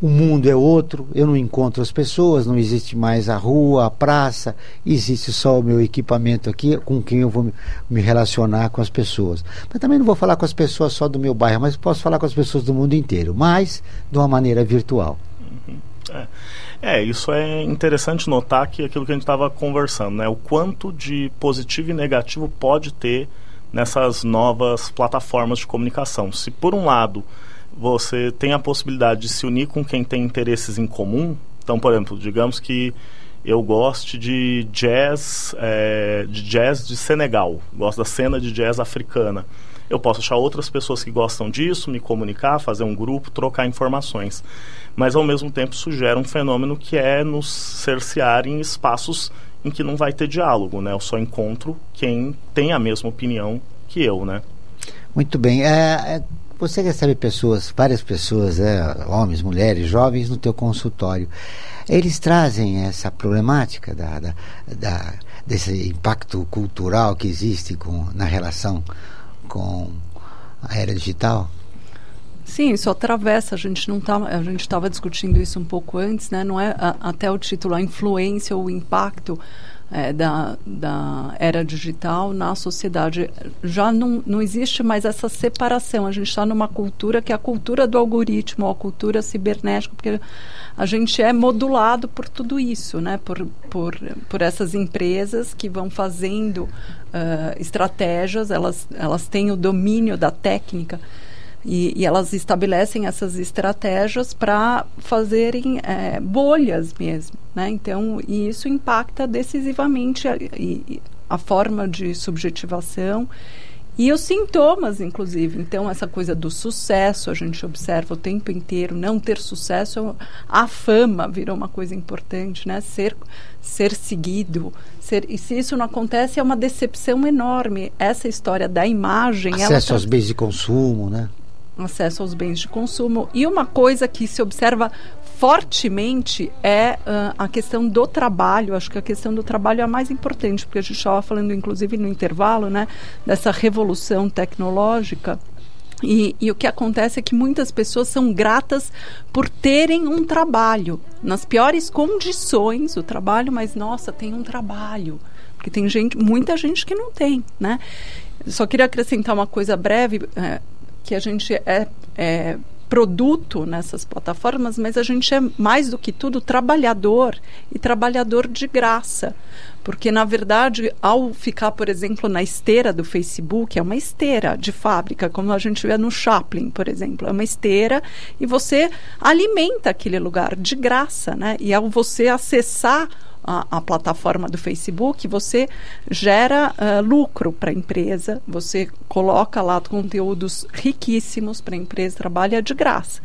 o mundo é outro, eu não encontro as pessoas, não existe mais a rua, a praça, existe só o meu equipamento aqui com quem eu vou me, relacionar com as pessoas. Mas também não vou falar com as pessoas só do meu bairro, mas posso falar com as pessoas do mundo inteiro, mas de uma maneira virtual. É. É, isso é interessante notar que aquilo que a gente estava conversando, né? O quanto de positivo e negativo pode ter nessas novas plataformas de comunicação. Se por um lado você tem a possibilidade de se unir com quem tem interesses em comum, então, por exemplo, digamos que eu goste de jazz, é, de jazz de Senegal, gosto da cena de jazz africana. Eu posso achar outras pessoas que gostam disso, me comunicar, fazer um grupo, trocar informações. Mas ao mesmo tempo isso gera um fenômeno que é nos cercear em espaços em que não vai ter diálogo, né? Eu só encontro quem tem a mesma opinião que eu, né? Muito bem. É, é, você recebe pessoas, várias pessoas, é, homens, mulheres, jovens, no teu consultório. Eles trazem essa problemática da, da, da, desse impacto cultural que existe com, na relação com a era digital? Sim, isso atravessa. A gente não tá, a gente estava discutindo isso um pouco antes, né? Não é a, até o título a influência ou o impacto é, da, da era digital na sociedade. Já não, não existe mais essa separação. A gente está numa cultura que é a cultura do algoritmo, a cultura cibernética, porque a gente é modulado por tudo isso, né? por, por, por essas empresas que vão fazendo uh, estratégias, elas, elas têm o domínio da técnica. E, e, elas estabelecem essas estratégias para fazerem é, bolhas mesmo, né? Então, e isso impacta decisivamente a, e, a forma de subjetivação e os sintomas, inclusive. Então, essa coisa do sucesso, a gente observa o tempo inteiro. Não ter sucesso, a fama virou uma coisa importante, né? Ser, ser seguido. Ser, e se isso não acontece, é uma decepção enorme. Essa história da imagem... Acesso aos bens de consumo, né? Acesso aos bens de consumo. E uma coisa que se observa fortemente é uh, a questão do trabalho. Acho que a questão do trabalho é a mais importante, porque a gente estava falando, inclusive, no intervalo, né, dessa revolução tecnológica. E, e, o que acontece é que muitas pessoas são gratas por terem um trabalho, nas piores condições, o trabalho, mas nossa, tem um trabalho. Porque tem gente, muita gente que não tem, né? Só queria acrescentar uma coisa breve. É, que a gente é, é produto nessas plataformas, mas a gente é mais do que tudo trabalhador e trabalhador de graça. Porque, na verdade, ao ficar, por exemplo, na esteira do Facebook, é uma esteira de fábrica, como a gente vê no Chaplin, por exemplo. É uma esteira e você alimenta aquele lugar de graça, né? E ao você acessar a, a plataforma do Facebook, você gera uh, lucro para a empresa, você coloca lá conteúdos riquíssimos para a empresa, trabalha de graça.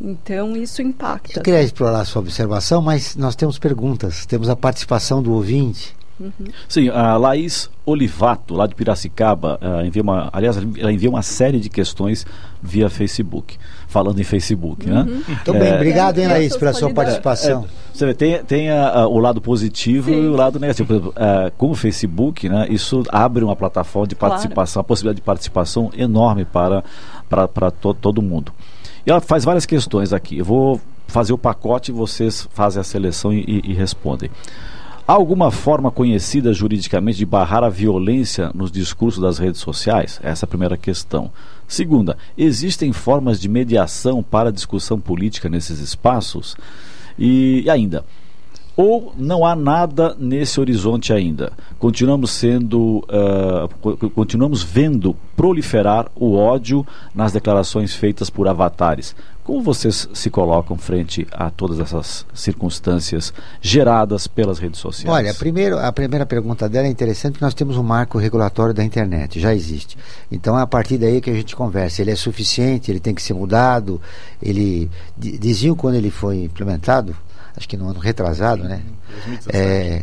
Então, isso impacta. Eu queria explorar a sua observação, mas nós temos perguntas. Temos a participação do ouvinte. Uhum. Sim, a Laís Olivato, lá de Piracicaba, uh, envia uma, aliás, ela envia uma série de questões via Facebook, falando em Facebook, né? uhum. né? Muito é, bem, obrigado, hein, Laís, pela sua participação. É, você vê, tem, tem a, a, o lado positivo Sim. e o lado negativo. Por exemplo, uh, com o Facebook, né, isso abre uma plataforma de participação, claro. a possibilidade de participação enorme para, para, para to, todo mundo. E ela faz várias questões aqui. Eu vou fazer o pacote e vocês fazem a seleção e, e, e respondem. Há alguma forma conhecida juridicamente de barrar a violência nos discursos das redes sociais? Essa é a primeira questão. Segunda, existem formas de mediação para discussão política nesses espaços? E, e ainda, ou não há nada nesse horizonte ainda? Continuamos sendo, uh, continuamos vendo proliferar o ódio nas declarações feitas por avatares. Como vocês se colocam frente a todas essas circunstâncias geradas pelas redes sociais? Olha, primeiro, a primeira pergunta dela é interessante porque nós temos um marco regulatório da internet, já existe. Então é a partir daí que a gente conversa. Ele é suficiente, ele tem que ser mudado. Ele diziam quando ele foi implementado, acho que no ano retrasado, né? 2017. É,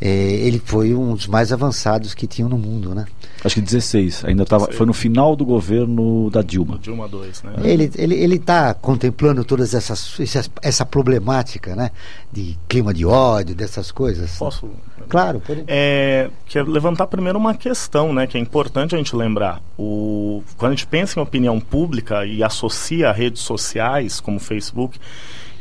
é, ele foi um dos mais avançados que tinham no mundo, né? Acho que 16, ainda estava, foi no final do governo da Dilma. Dilma 2, né? Ele ele ele está contemplando todas essas, essas essa problemática, né? De clima de ódio, dessas coisas. Posso? Claro. Pode... É, que é levantar primeiro uma questão, né? Que é importante a gente lembrar. O quando a gente pensa em opinião pública e associa redes sociais como Facebook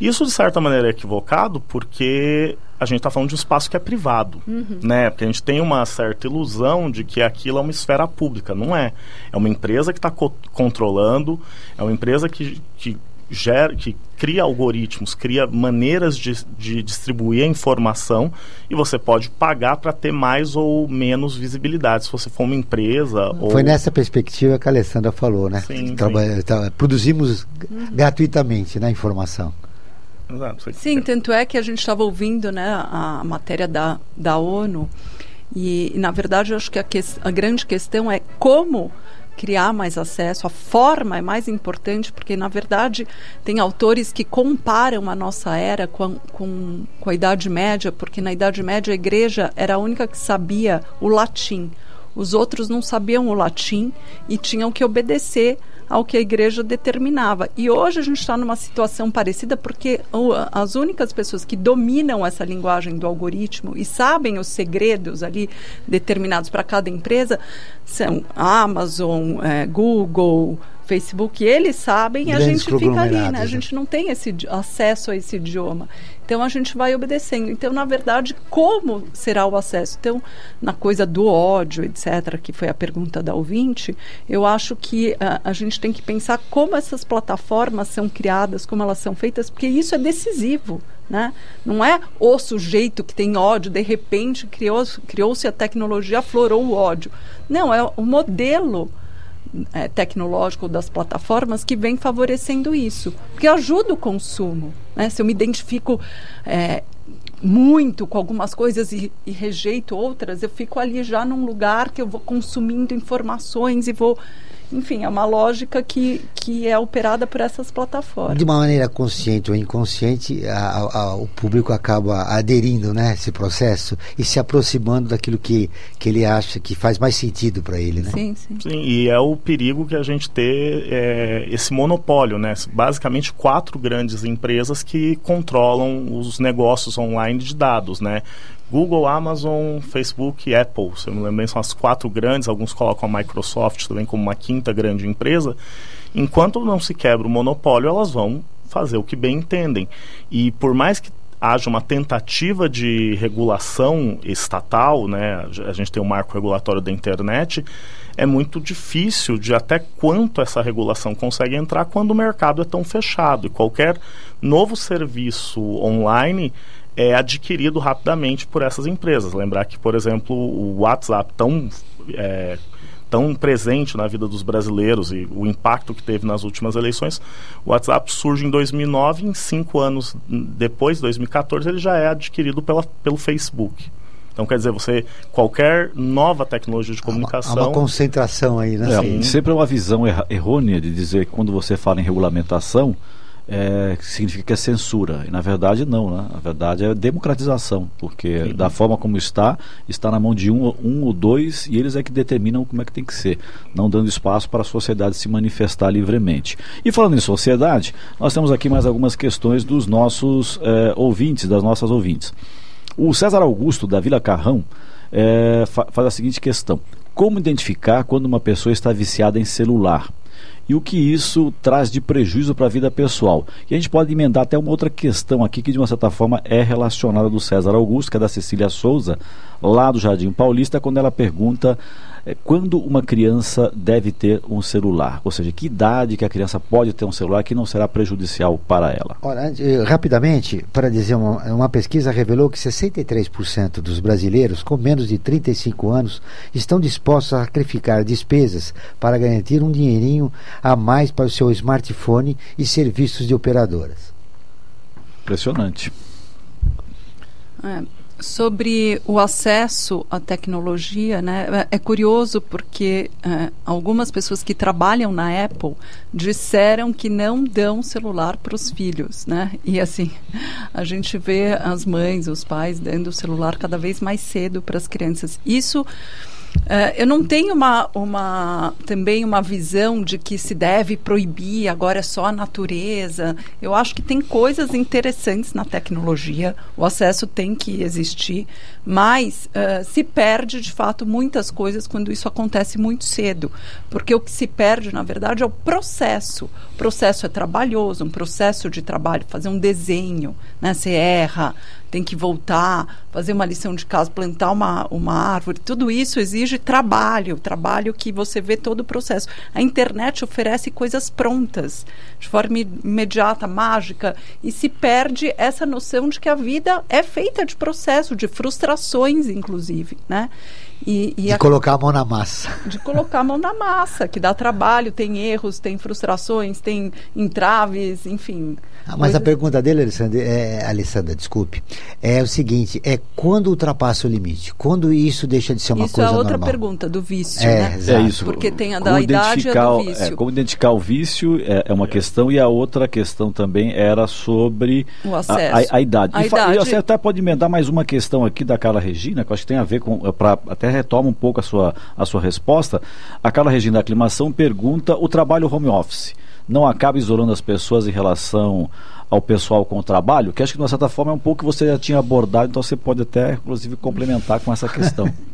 isso, de certa maneira, é equivocado porque a gente está falando de um espaço que é privado, uhum. né? Porque a gente tem uma certa ilusão de que aquilo é uma esfera pública. Não é. É uma empresa que está co controlando, é uma empresa que, que gera, que cria algoritmos, cria maneiras de, de distribuir a informação e você pode pagar para ter mais ou menos visibilidade se você for uma empresa. Foi ou... nessa perspectiva que a Alessandra falou, né? Sim, Traba sim. Produzimos uhum. gratuitamente na né, informação. Exato. Sim, tanto é que a gente estava ouvindo né, a, a, matéria da, da ONU e, na verdade, eu acho que a, que a grande questão é como criar mais acesso, a forma é mais importante, porque na verdade tem autores que comparam a nossa era com, com, com a Idade Média, porque na Idade Média a igreja era a única que sabia o latim. Os outros não sabiam o latim e tinham que obedecer ao que a igreja determinava. E hoje a gente está numa situação parecida porque as únicas pessoas que dominam essa linguagem do algoritmo e sabem os segredos ali determinados para cada empresa são Amazon, é, Google, Facebook, eles sabem e a gente fica ali, né? A né? gente não tem esse acesso a esse idioma. Então a gente vai obedecendo. Então, na verdade, como será o acesso? Então, na coisa do ódio, etc., que foi a pergunta da ouvinte, eu acho que a, a gente tem que pensar como essas plataformas são criadas, como elas são feitas, porque isso é decisivo. Né? Não é o sujeito que tem ódio, de repente criou-se criou a tecnologia, aflorou o ódio. Não, é o modelo é, tecnológico das plataformas que vem favorecendo isso, porque ajuda o consumo. Né? Se eu me identifico é, muito com algumas coisas e, e, rejeito outras, eu fico ali já num lugar que eu vou consumindo informações e vou enfim, é uma lógica que, que é operada por essas plataformas. De uma maneira consciente ou inconsciente, a, a, o público acaba aderindo né, a esse processo e se aproximando daquilo que, que ele acha que faz mais sentido para ele. Né? Sim, sim. Sim, e é o perigo que a gente ter é, esse monopólio, né? Basicamente quatro grandes empresas que controlam os negócios online de dados, né? Google, Amazon, Facebook e Apple. Se eu me lembro bem, são as quatro grandes. Alguns colocam a Microsoft também como uma quinta grande empresa. Enquanto não se quebra o monopólio, elas vão fazer o que bem entendem. E por mais que haja uma tentativa de regulação estatal, né? A gente tem o marco regulatório da internet, é muito difícil de até quanto essa regulação consegue entrar quando o mercado é tão fechado. E qualquer novo serviço online é adquirido rapidamente por essas empresas. Lembrar que, por exemplo, o WhatsApp tão é, tão presente na vida dos brasileiros e o impacto que teve nas últimas eleições, o WhatsApp surge em 2009 em cinco anos depois, 2014, ele já é adquirido pela, pelo Facebook. Então, quer dizer, você qualquer nova tecnologia de comunicação. Há uma, concentração aí, né? É, sempre é uma visão errônea de dizer que quando você fala em regulamentação, é, significa que é censura. E na verdade não, né? Na verdade é democratização, porque Sim. da forma como está, está na mão de um, um ou dois e eles é que determinam como é que tem que ser, não dando espaço para a sociedade se manifestar livremente. E falando em sociedade, nós temos aqui mais algumas questões dos nossos é, ouvintes, das nossas ouvintes. O César Augusto, da Vila Carrão, é, fa faz a seguinte questão: Como identificar quando uma pessoa está viciada em celular? E o que isso traz de prejuízo para a vida pessoal. E a gente pode emendar até uma outra questão aqui que, de uma certa forma, é relacionada do César Augusto, que é da Cecília Souza, lá do Jardim Paulista, quando ela pergunta quando uma criança deve ter um celular, ou seja, que idade que a criança pode ter um celular que não será prejudicial para ela. Ora, eh, rapidamente, para dizer, uma, uma pesquisa revelou que 63% dos brasileiros com menos de 35 anos estão dispostos a sacrificar despesas para garantir um dinheirinho a mais para o seu smartphone e serviços de operadoras. Impressionante. É, sobre o acesso à tecnologia, né, é, é curioso porque é, algumas pessoas que trabalham na Apple disseram que não dão celular para os filhos, né? E assim, a gente vê as mães, os pais dando o celular cada vez mais cedo para as crianças. Isso Uh, eu não tenho uma, uma, também uma visão de que se deve proibir, agora é só a natureza. Eu acho que tem coisas interessantes na tecnologia, o acesso tem que existir, mas uh, se perde de fato muitas coisas quando isso acontece muito cedo. Porque o que se perde, na verdade, é o processo. O processo é trabalhoso, um processo de trabalho, fazer um desenho, né? Você erra, tem que voltar, fazer uma lição de casa, plantar uma, uma árvore, tudo isso exige trabalho, trabalho que você vê todo o processo. A internet oferece coisas prontas, de forma imediata, mágica, e se perde essa noção de que a vida é feita de processo, de frustrações, inclusive, né? E, e de a, colocar a mão na massa. De colocar a mão na massa, que dá trabalho, tem erros, tem frustrações, tem entraves, enfim. Ah, mas a pergunta dele, Alessandra, é, Alessandra, desculpe, é o seguinte: é quando ultrapassa o limite? Quando isso deixa de ser uma isso coisa normal? Isso é outra pergunta do vício, é, né? Exato. É isso. Porque tem a da idade e a do vício. É, como identificar o vício é, é, uma questão e a outra questão também era sobre o acesso. A, a, a idade. A e, idade... e você até pode emendar mais uma questão aqui da Carla Regina, que eu acho que tem a ver com, para até retoma um pouco a sua, a sua resposta. A Regina da Aclimação pergunta: o trabalho home office não acaba isolando as pessoas em relação ao pessoal com o trabalho? Que acho que, de uma certa forma, é um pouco que você já tinha abordado, então você pode até, inclusive, complementar com essa questão.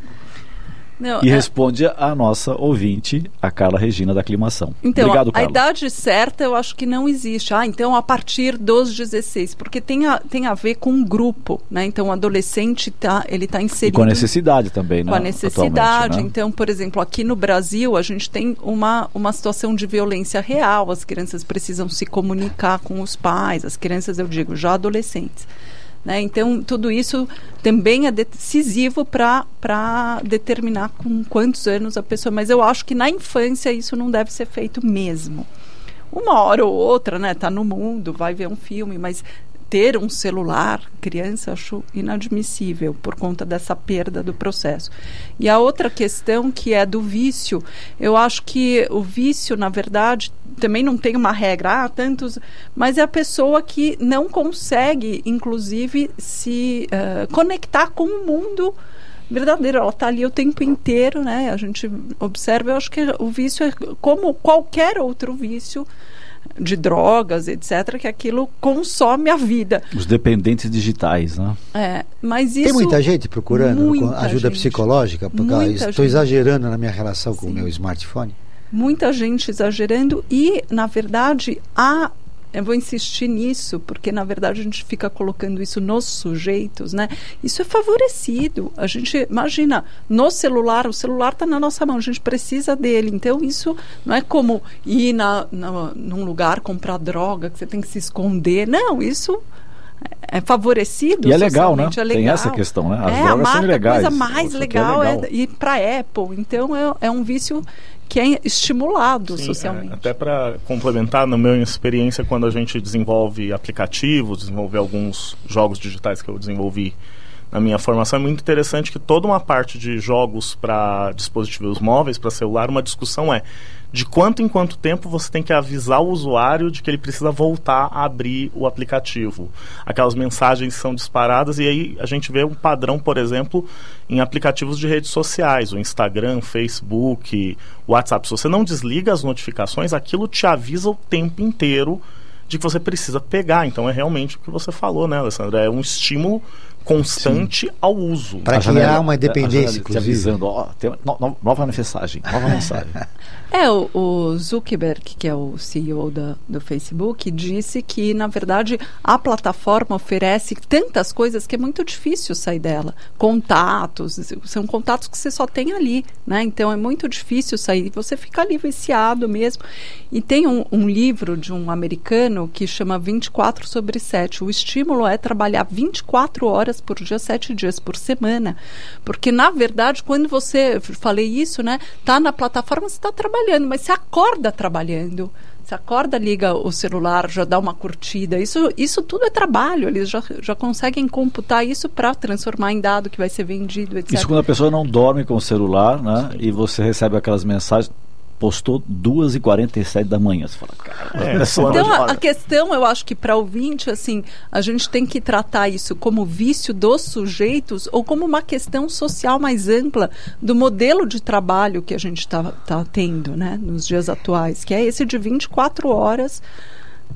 Não, e é- responde a nossa ouvinte, a Carla Regina da Aclimação. Então, Obrigado, a, a Carla. idade certa eu acho que não existe. Ah, então a partir dos 16, porque tem a, tem a ver com um grupo, né? Então o adolescente tá, ele está E inserido com a necessidade também, né? com a necessidade. né? Então, por exemplo, aqui no Brasil a gente tem uma, uma situação de violência real. As crianças precisam se comunicar com os pais, as crianças, eu digo, já adolescentes. Né? Então, tudo isso também é decisivo para determinar com quantos anos a pessoa. Mas eu acho que na infância isso não deve ser feito mesmo. Uma hora ou outra, né? Tá no mundo, vai ver um filme, mas ter um celular, criança, acho inadmissível por conta dessa perda do processo. E a outra questão que é do vício, eu acho que o vício, na verdade, também não tem uma regra, ah, tantos, mas é a pessoa que não consegue, inclusive, se eh, conectar com o mundo verdadeiro. Ela está ali o tempo inteiro, né? A gente observa, eu acho que o vício é como qualquer outro vício de drogas, etc., que aquilo consome a vida. Os dependentes digitais, né? É, mas isso Tem muita gente procurando muita ajuda gente. psicológica? Porque Muita estou gente. exagerando na minha relação com o meu smartphone. Muita gente exagerando e, na verdade, há. Eu vou insistir nisso, porque na verdade a gente fica colocando isso nos sujeitos, né? Isso é favorecido. A gente, imagina, no celular, o celular está na nossa mão, a gente precisa dele. Então, isso não é como ir na, na, num lugar comprar droga, que você tem que se esconder. Não, isso é favorecido E é legal, né? é Tem legal. essa questão, né? As é, a drogas são marca, ilegais. A coisa mais é legal é, legal. ir para Apple. Então, é, é um vício que é estimulado Sim, socialmente. é, até para complementar, na minha experiência, quando a gente desenvolve aplicativos, desenvolve alguns jogos digitais que eu desenvolvi na minha formação, é muito interessante que toda uma parte de jogos para dispositivos móveis, para celular, uma discussão é de quanto em quanto tempo você tem que avisar o usuário de que ele precisa voltar a abrir o aplicativo. Aquelas mensagens são disparadas e aí a gente vê um padrão, por exemplo, em aplicativos de redes sociais, o Instagram, Facebook, WhatsApp. Se você não desliga as notificações, aquilo te avisa o tempo inteiro de que você precisa pegar. Então é realmente o que você falou, né, Alessandra? É um estímulo constante ao uso. Para criar uma a dependência, janela te inclusive. avisando, ó, tem no- no- nova mensagem, nova mensagem. É, o, o Zuckerberg, que é o CEO da, do Facebook, disse que, na verdade, a plataforma oferece tantas coisas que é muito difícil sair dela. Contatos, são contatos que você só tem ali, né? Então é muito difícil sair. Você fica ali viciado mesmo. E tem um, um livro de um americano que chama 24 sobre 7. O estímulo é trabalhar 24 horas por dia, 7 dias por semana. Porque, na verdade, quando você, falei isso, né? Tá na plataforma, você está trabalhando, mas você acorda trabalhando. Você acorda, liga o celular, já dá uma curtida. Isso, isso tudo é trabalho. Eles já, já conseguem computar isso para transformar em dado que vai ser vendido, etc. Isso quando a pessoa não dorme com o celular, né? E você recebe aquelas mensagens, postou 2h47 da manhã. Você fala, cara, É, é Então, a, a questão, eu acho que para ouvinte, assim, a gente tem que tratar isso como vício dos sujeitos ou como uma questão social mais ampla do modelo de trabalho que a gente está tá tendo, né, nos dias atuais, que é esse de 24 horas.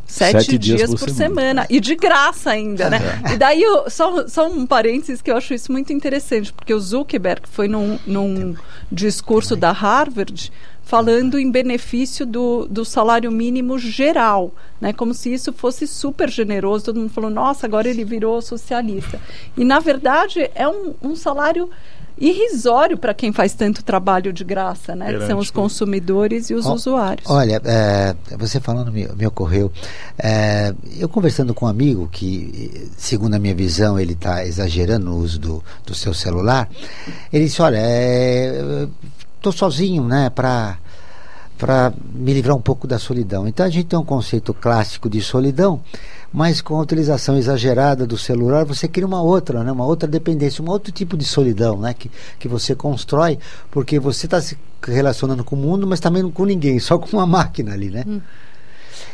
Sete, Sete dias dias, por por, semana. semana. E de graça ainda, né? E daí, eu- só, só um parênteses que eu acho isso muito interessante, porque o Zuckerberg foi num, num discurso da Harvard falando em benefício do, do salário mínimo geral, né? Como se isso fosse super generoso. Todo mundo falou, nossa, agora ele virou socialista. E, na verdade, é um, um salário irrisório para quem faz tanto trabalho de graça, né? Que são os Perante- consumidores e os Ó, usuários. Olha, é, você falando me, me ocorreu. é, eu conversando com um amigo que, segundo a minha visão, ele está exagerando no uso do, do seu celular. Ele disse: Olha, estou sozinho, né, para para me livrar um pouco da solidão. Então a gente tem um conceito clássico de solidão, mas com a utilização exagerada do celular você cria uma outra, né, uma outra dependência, um outro tipo de solidão, né, que, que você constrói porque você está se relacionando com o mundo, mas também não com ninguém, só com uma máquina ali, né?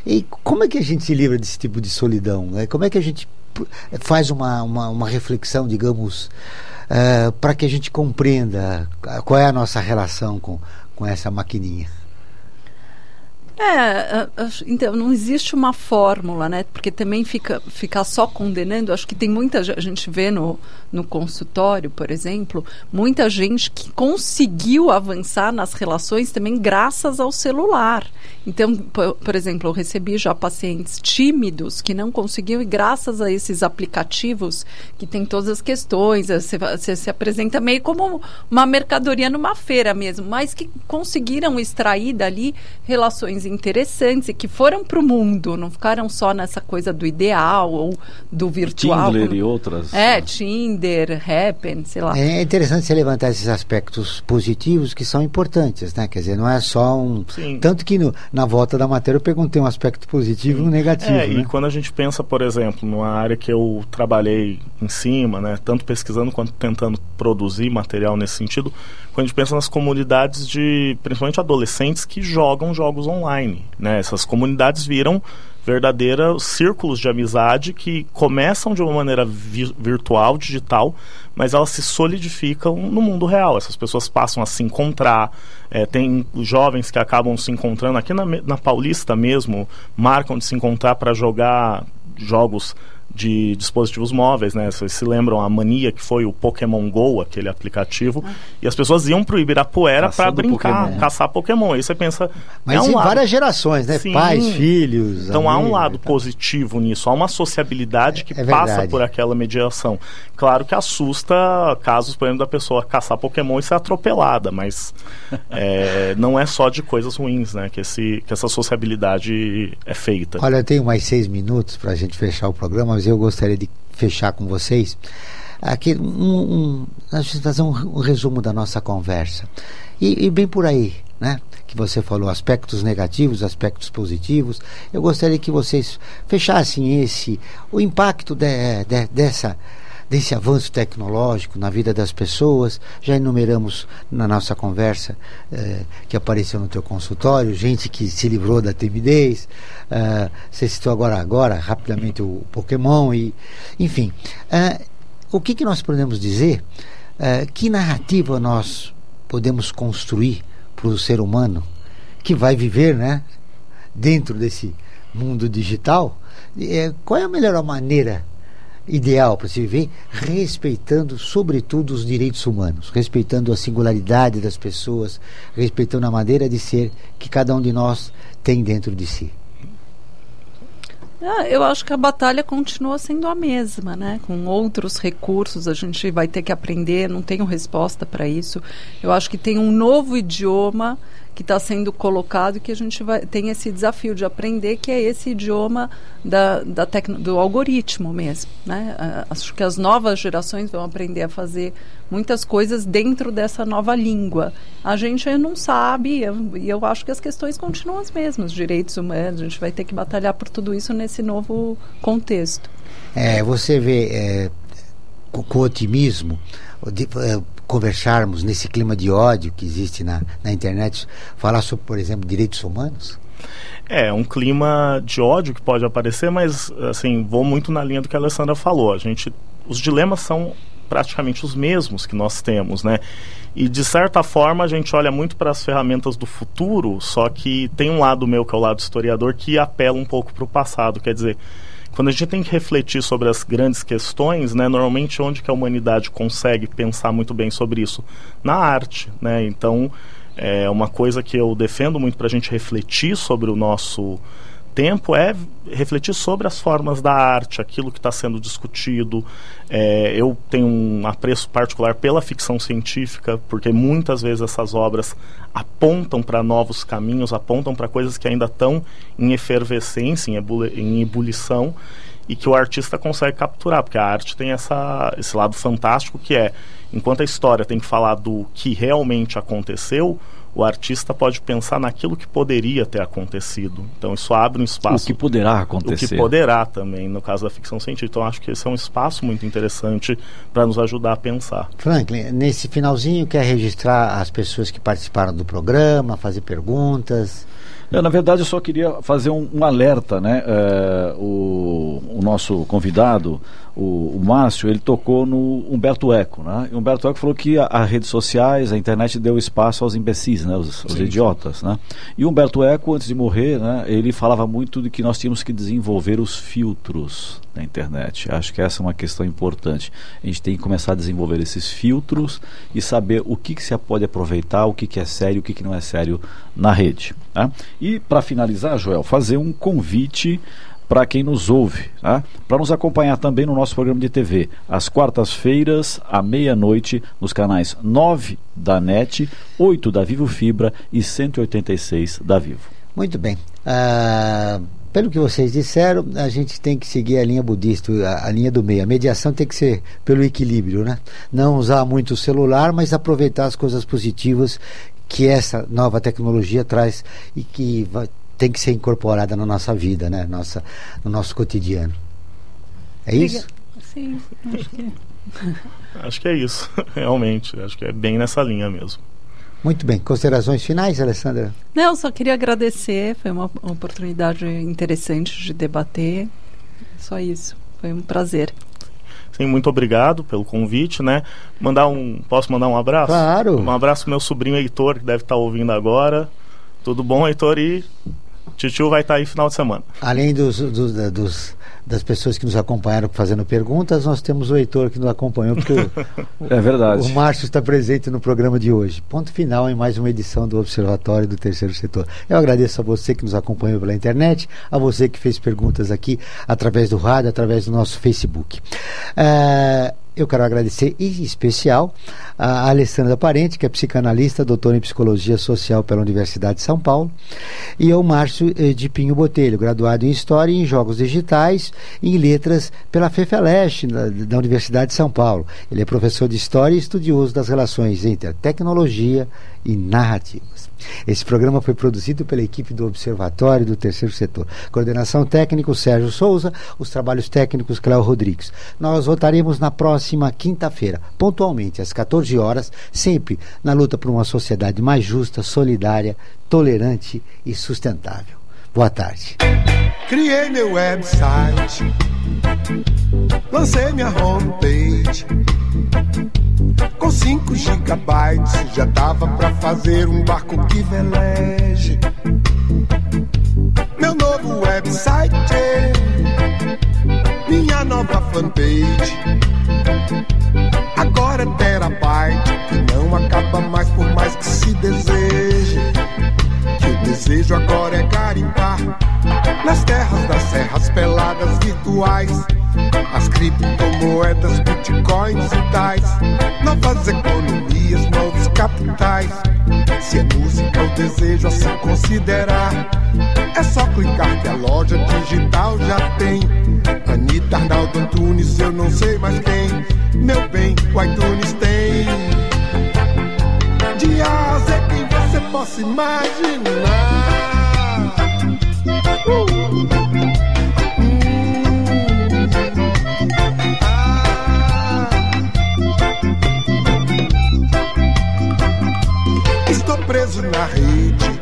E como é que a gente se livra desse tipo de solidão? Né? Como é que a gente faz uma, uma, uma reflexão, digamos, uh, para que a gente compreenda qual é a nossa relação com, com essa maquininha. É, então não existe uma fórmula, né? Porque também fica ficar só condenando. Acho que tem muita a gente vê no, no consultório, por exemplo, muita gente que conseguiu avançar nas relações também graças ao celular. Então, por, por exemplo, eu recebi já pacientes tímidos que não conseguiam e graças a esses aplicativos que tem todas as questões, você, você se apresenta meio como uma mercadoria numa feira mesmo, mas que conseguiram extrair dali relações interessantes e que foram para o mundo, não ficaram só nessa coisa do ideal ou do virtual. Tinder e outras. É, Tinder, Happen, sei lá. É interessante você levantar esses aspectos positivos que são importantes, né? Quer dizer, não é só um. Sim. Tanto que no, na volta da matéria eu perguntei um aspecto positivo e um negativo. É, né? e quando a gente pensa, por exemplo, numa área que eu trabalhei em cima, né, tanto pesquisando quanto tentando produzir material nesse sentido, quando a gente pensa nas comunidades de, principalmente adolescentes que jogam jogos online, né, essas comunidades viram verdadeiros círculos de amizade que começam de uma maneira vi virtual, digital, mas elas se solidificam no mundo real. Essas pessoas passam a se encontrar. É, tem jovens que acabam se encontrando aqui na, na Paulista mesmo, marcam de se encontrar para jogar jogos de dispositivos móveis, né? Vocês se lembram a mania que foi o Pokémon Go, aquele aplicativo, ah. e as pessoas iam pro Ibirapuera para brincar, Pokémon. caçar Pokémon. Aí você pensa, mas é um em lado... várias gerações, né? Sim. Pais, filhos. Então há um lado tá. positivo nisso, há uma sociabilidade que É passa por aquela mediação. Claro que assusta casos, por exemplo, da pessoa caçar Pokémon e ser atropelada, mas é, não é só de coisas ruins, né? Que, esse, que essa sociabilidade é feita. Olha, eu tenho mais seis minutos para a gente fechar o programa, mas eu gostaria de fechar com vocês. Aqui, um, um, fazer um, um resumo da nossa conversa. E, e bem por aí, né? Que você falou aspectos negativos, aspectos positivos. Eu gostaria que vocês fechassem esse, o impacto de, de, dessa desse avanço tecnológico na vida das pessoas. Já enumeramos na nossa conversa eh, que apareceu no teu consultório, gente que se livrou da timidez. eh, você citou agora, agora rapidamente o Pokémon e, enfim, eh, o que, que nós podemos dizer? Que narrativa nós podemos construir para o ser humano que vai viver, né, dentro desse mundo digital? Qual é a melhor maneira ideal para se viver, respeitando, sobretudo, os direitos humanos, respeitando a singularidade das pessoas, respeitando a maneira de ser que cada um de nós tem dentro de si. Ah, eu acho que a batalha continua sendo a mesma, né? Com outros recursos, a gente vai ter que aprender, não tenho resposta para isso. Eu acho que tem um novo idioma que está sendo colocado que a gente vai, tem esse desafio de aprender, que é esse idioma da, da tecno, do algoritmo mesmo. Né? Acho que as novas gerações vão aprender a fazer muitas coisas dentro dessa nova língua. A gente não sabe, e eu, eu acho que as questões continuam as mesmas, direitos humanos, a gente vai ter que batalhar por tudo isso nesse novo contexto. É, você vê é, com, com otimismo é, conversarmos nesse clima de ódio que existe na, na internet, falar sobre, por exemplo, direitos humanos? É, um clima de ódio que pode aparecer, mas assim, vou muito na linha do que a Alessandra falou. A gente, os dilemas são praticamente os mesmos que nós temos, né? E de certa forma a gente olha muito para as ferramentas do futuro, só que tem um lado meu que é o lado historiador que apela um pouco para o passado, quer dizer, quando a gente tem que refletir sobre as grandes questões, né, normalmente onde que a humanidade consegue pensar muito bem sobre isso? Na arte, né? Então, é uma coisa que eu defendo muito para a gente refletir sobre o nosso tempo é refletir sobre as formas da arte, aquilo que está sendo discutido. É, eu tenho um apreço particular pela ficção científica, porque muitas vezes essas obras apontam para novos caminhos, apontam para coisas que ainda estão em efervescência, em, em ebulição, e que o artista consegue capturar, porque a arte tem essa, esse lado fantástico que é, enquanto a história tem que falar do que realmente aconteceu, o artista pode pensar naquilo que poderia ter acontecido. Então isso abre um espaço. O que poderá acontecer. O que poderá também, no caso da ficção científica. Então acho que esse é um espaço muito interessante para nos ajudar a pensar. Franklin, nesse finalzinho quer registrar as pessoas que participaram do programa, fazer perguntas. É, na verdade, eu só queria fazer um, um alerta, né? É, o, o, nosso convidado, o, o Márcio, ele tocou no Humberto Eco, né? E Humberto Eco falou que as redes sociais, a internet deu espaço aos imbecis, né? Os, os idiotas, né? E Humberto Eco, antes de morrer, né? Ele falava muito de que nós tínhamos que desenvolver os filtros da internet. Acho que essa é uma questão importante. A gente tem que começar a desenvolver esses filtros e saber o que, que se pode aproveitar, o que, que é sério, o que, que não é sério na rede. Né? E para finalizar, Joel, fazer um convite para quem nos ouve, tá? para nos acompanhar também no nosso programa de TV, às quartas-feiras, à meia-noite, nos canais 9 da NET, 8 da Vivo Fibra e 186 da Vivo. Muito bem. Ah, pelo que vocês disseram, a gente tem que seguir a linha budista, a, a, linha do meio. A mediação tem que ser pelo equilíbrio, né? Não usar muito o celular, mas aproveitar as coisas positivas que essa nova tecnologia traz e que vai, tem que ser incorporada na nossa vida, né? Nossa, no nosso cotidiano. É isso? Sim, acho que é. acho que é isso, realmente. Acho que é bem nessa linha mesmo. Muito bem. Considerações finais, Alessandra? Não, só queria agradecer. Foi uma oportunidade interessante de debater. Só isso. Foi um prazer. Sim, muito obrigado pelo convite, né? Mandar um, posso mandar um abraço? Claro. Um abraço pro meu sobrinho Heitor, que deve estar ouvindo agora. Tudo bom, Heitor? E Titio vai estar aí final de semana. Além dos, dos, dos das pessoas que nos acompanharam fazendo perguntas, nós temos o Heitor que nos acompanhou, porque o, é verdade. o Márcio está presente no programa de hoje. Ponto final em mais uma edição do Observatório do Terceiro Setor. Eu agradeço a você que nos acompanhou pela internet, a você que fez perguntas aqui através do rádio, através do nosso Facebook. Uh, eu quero agradecer em especial a Alessandra Parente, que é psicanalista, doutora em psicologia social pela Universidade de São Paulo, e ao Márcio eh, de Pinho Botelho, graduado em História e em Jogos Digitais e em Letras pela FEFELESH, da Universidade de São Paulo. Ele é professor de História e estudioso das relações entre a tecnologia e narrativas. Esse programa foi produzido pela equipe do Observatório do Terceiro Setor. Coordenação técnica, Sérgio Souza, os trabalhos técnicos, Cléo Rodrigues. Nós voltaremos na próxima quinta-feira, pontualmente, às 14 horas, sempre na luta por uma sociedade mais justa, solidária, tolerante e sustentável. Boa tarde. Criei meu website, lancei minha homepage. Com 5 gigabytes já dava pra fazer um barco que veleje. Meu novo website, minha nova fanpage. Agora é terabyte, que não acaba mais por mais que se deseje. Desejo agora é garimpar nas terras das serras peladas virtuais. As criptomoedas, bitcoins e tais, novas economias, novos capitais. Se é música, o desejo a se considerar. É só clicar que a loja digital já tem. Anitta, Arnaldo Antunes, eu não sei mais quem. Meu bem, o iTunes tem. De asa é quem possa imaginar. Estou preso na rede,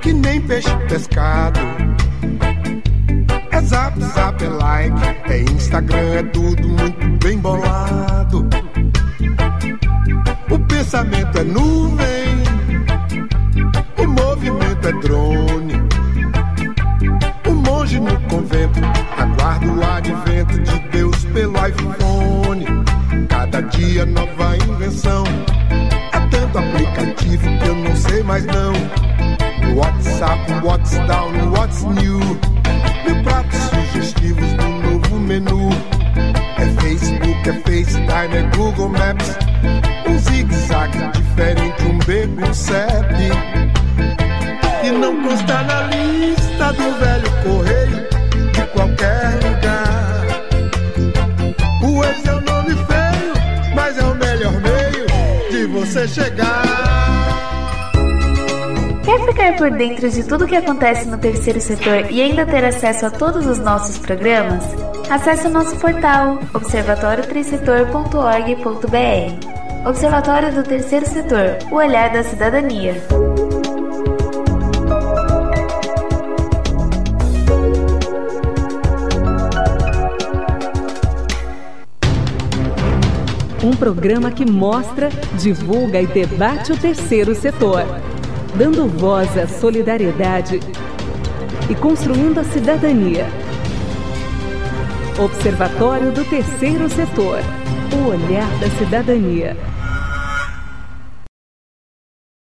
que nem peixe pescado. É zap, zap, é like, é Instagram, é tudo muito bem bolado. O pensamento é nuvem, drone. O monge no convento aguarda o advento de Deus pelo iPhone. Cada dia nova invenção. É tanto aplicativo que eu não sei mais não. WhatsApp, What's Down, What's New. Mil pratos sugestivos no novo menu. É Facebook, é FaceTime, é Google Maps. Um zigue-zague diferente, um beco, um CEP. Não consta na lista do velho correio de qualquer lugar. O ex é o nome feio, mas é o melhor meio de você chegar. Quer ficar por dentro de tudo que acontece no terceiro setor e ainda ter acesso a todos os nossos programas? Acesse o nosso portal observatório3setor.org.br. Observatório do Terceiro Setor, o olhar da cidadania. Programa que mostra, divulga e debate o terceiro setor, dando voz à solidariedade e construindo a cidadania. Observatório do Terceiro Setor. O olhar da cidadania.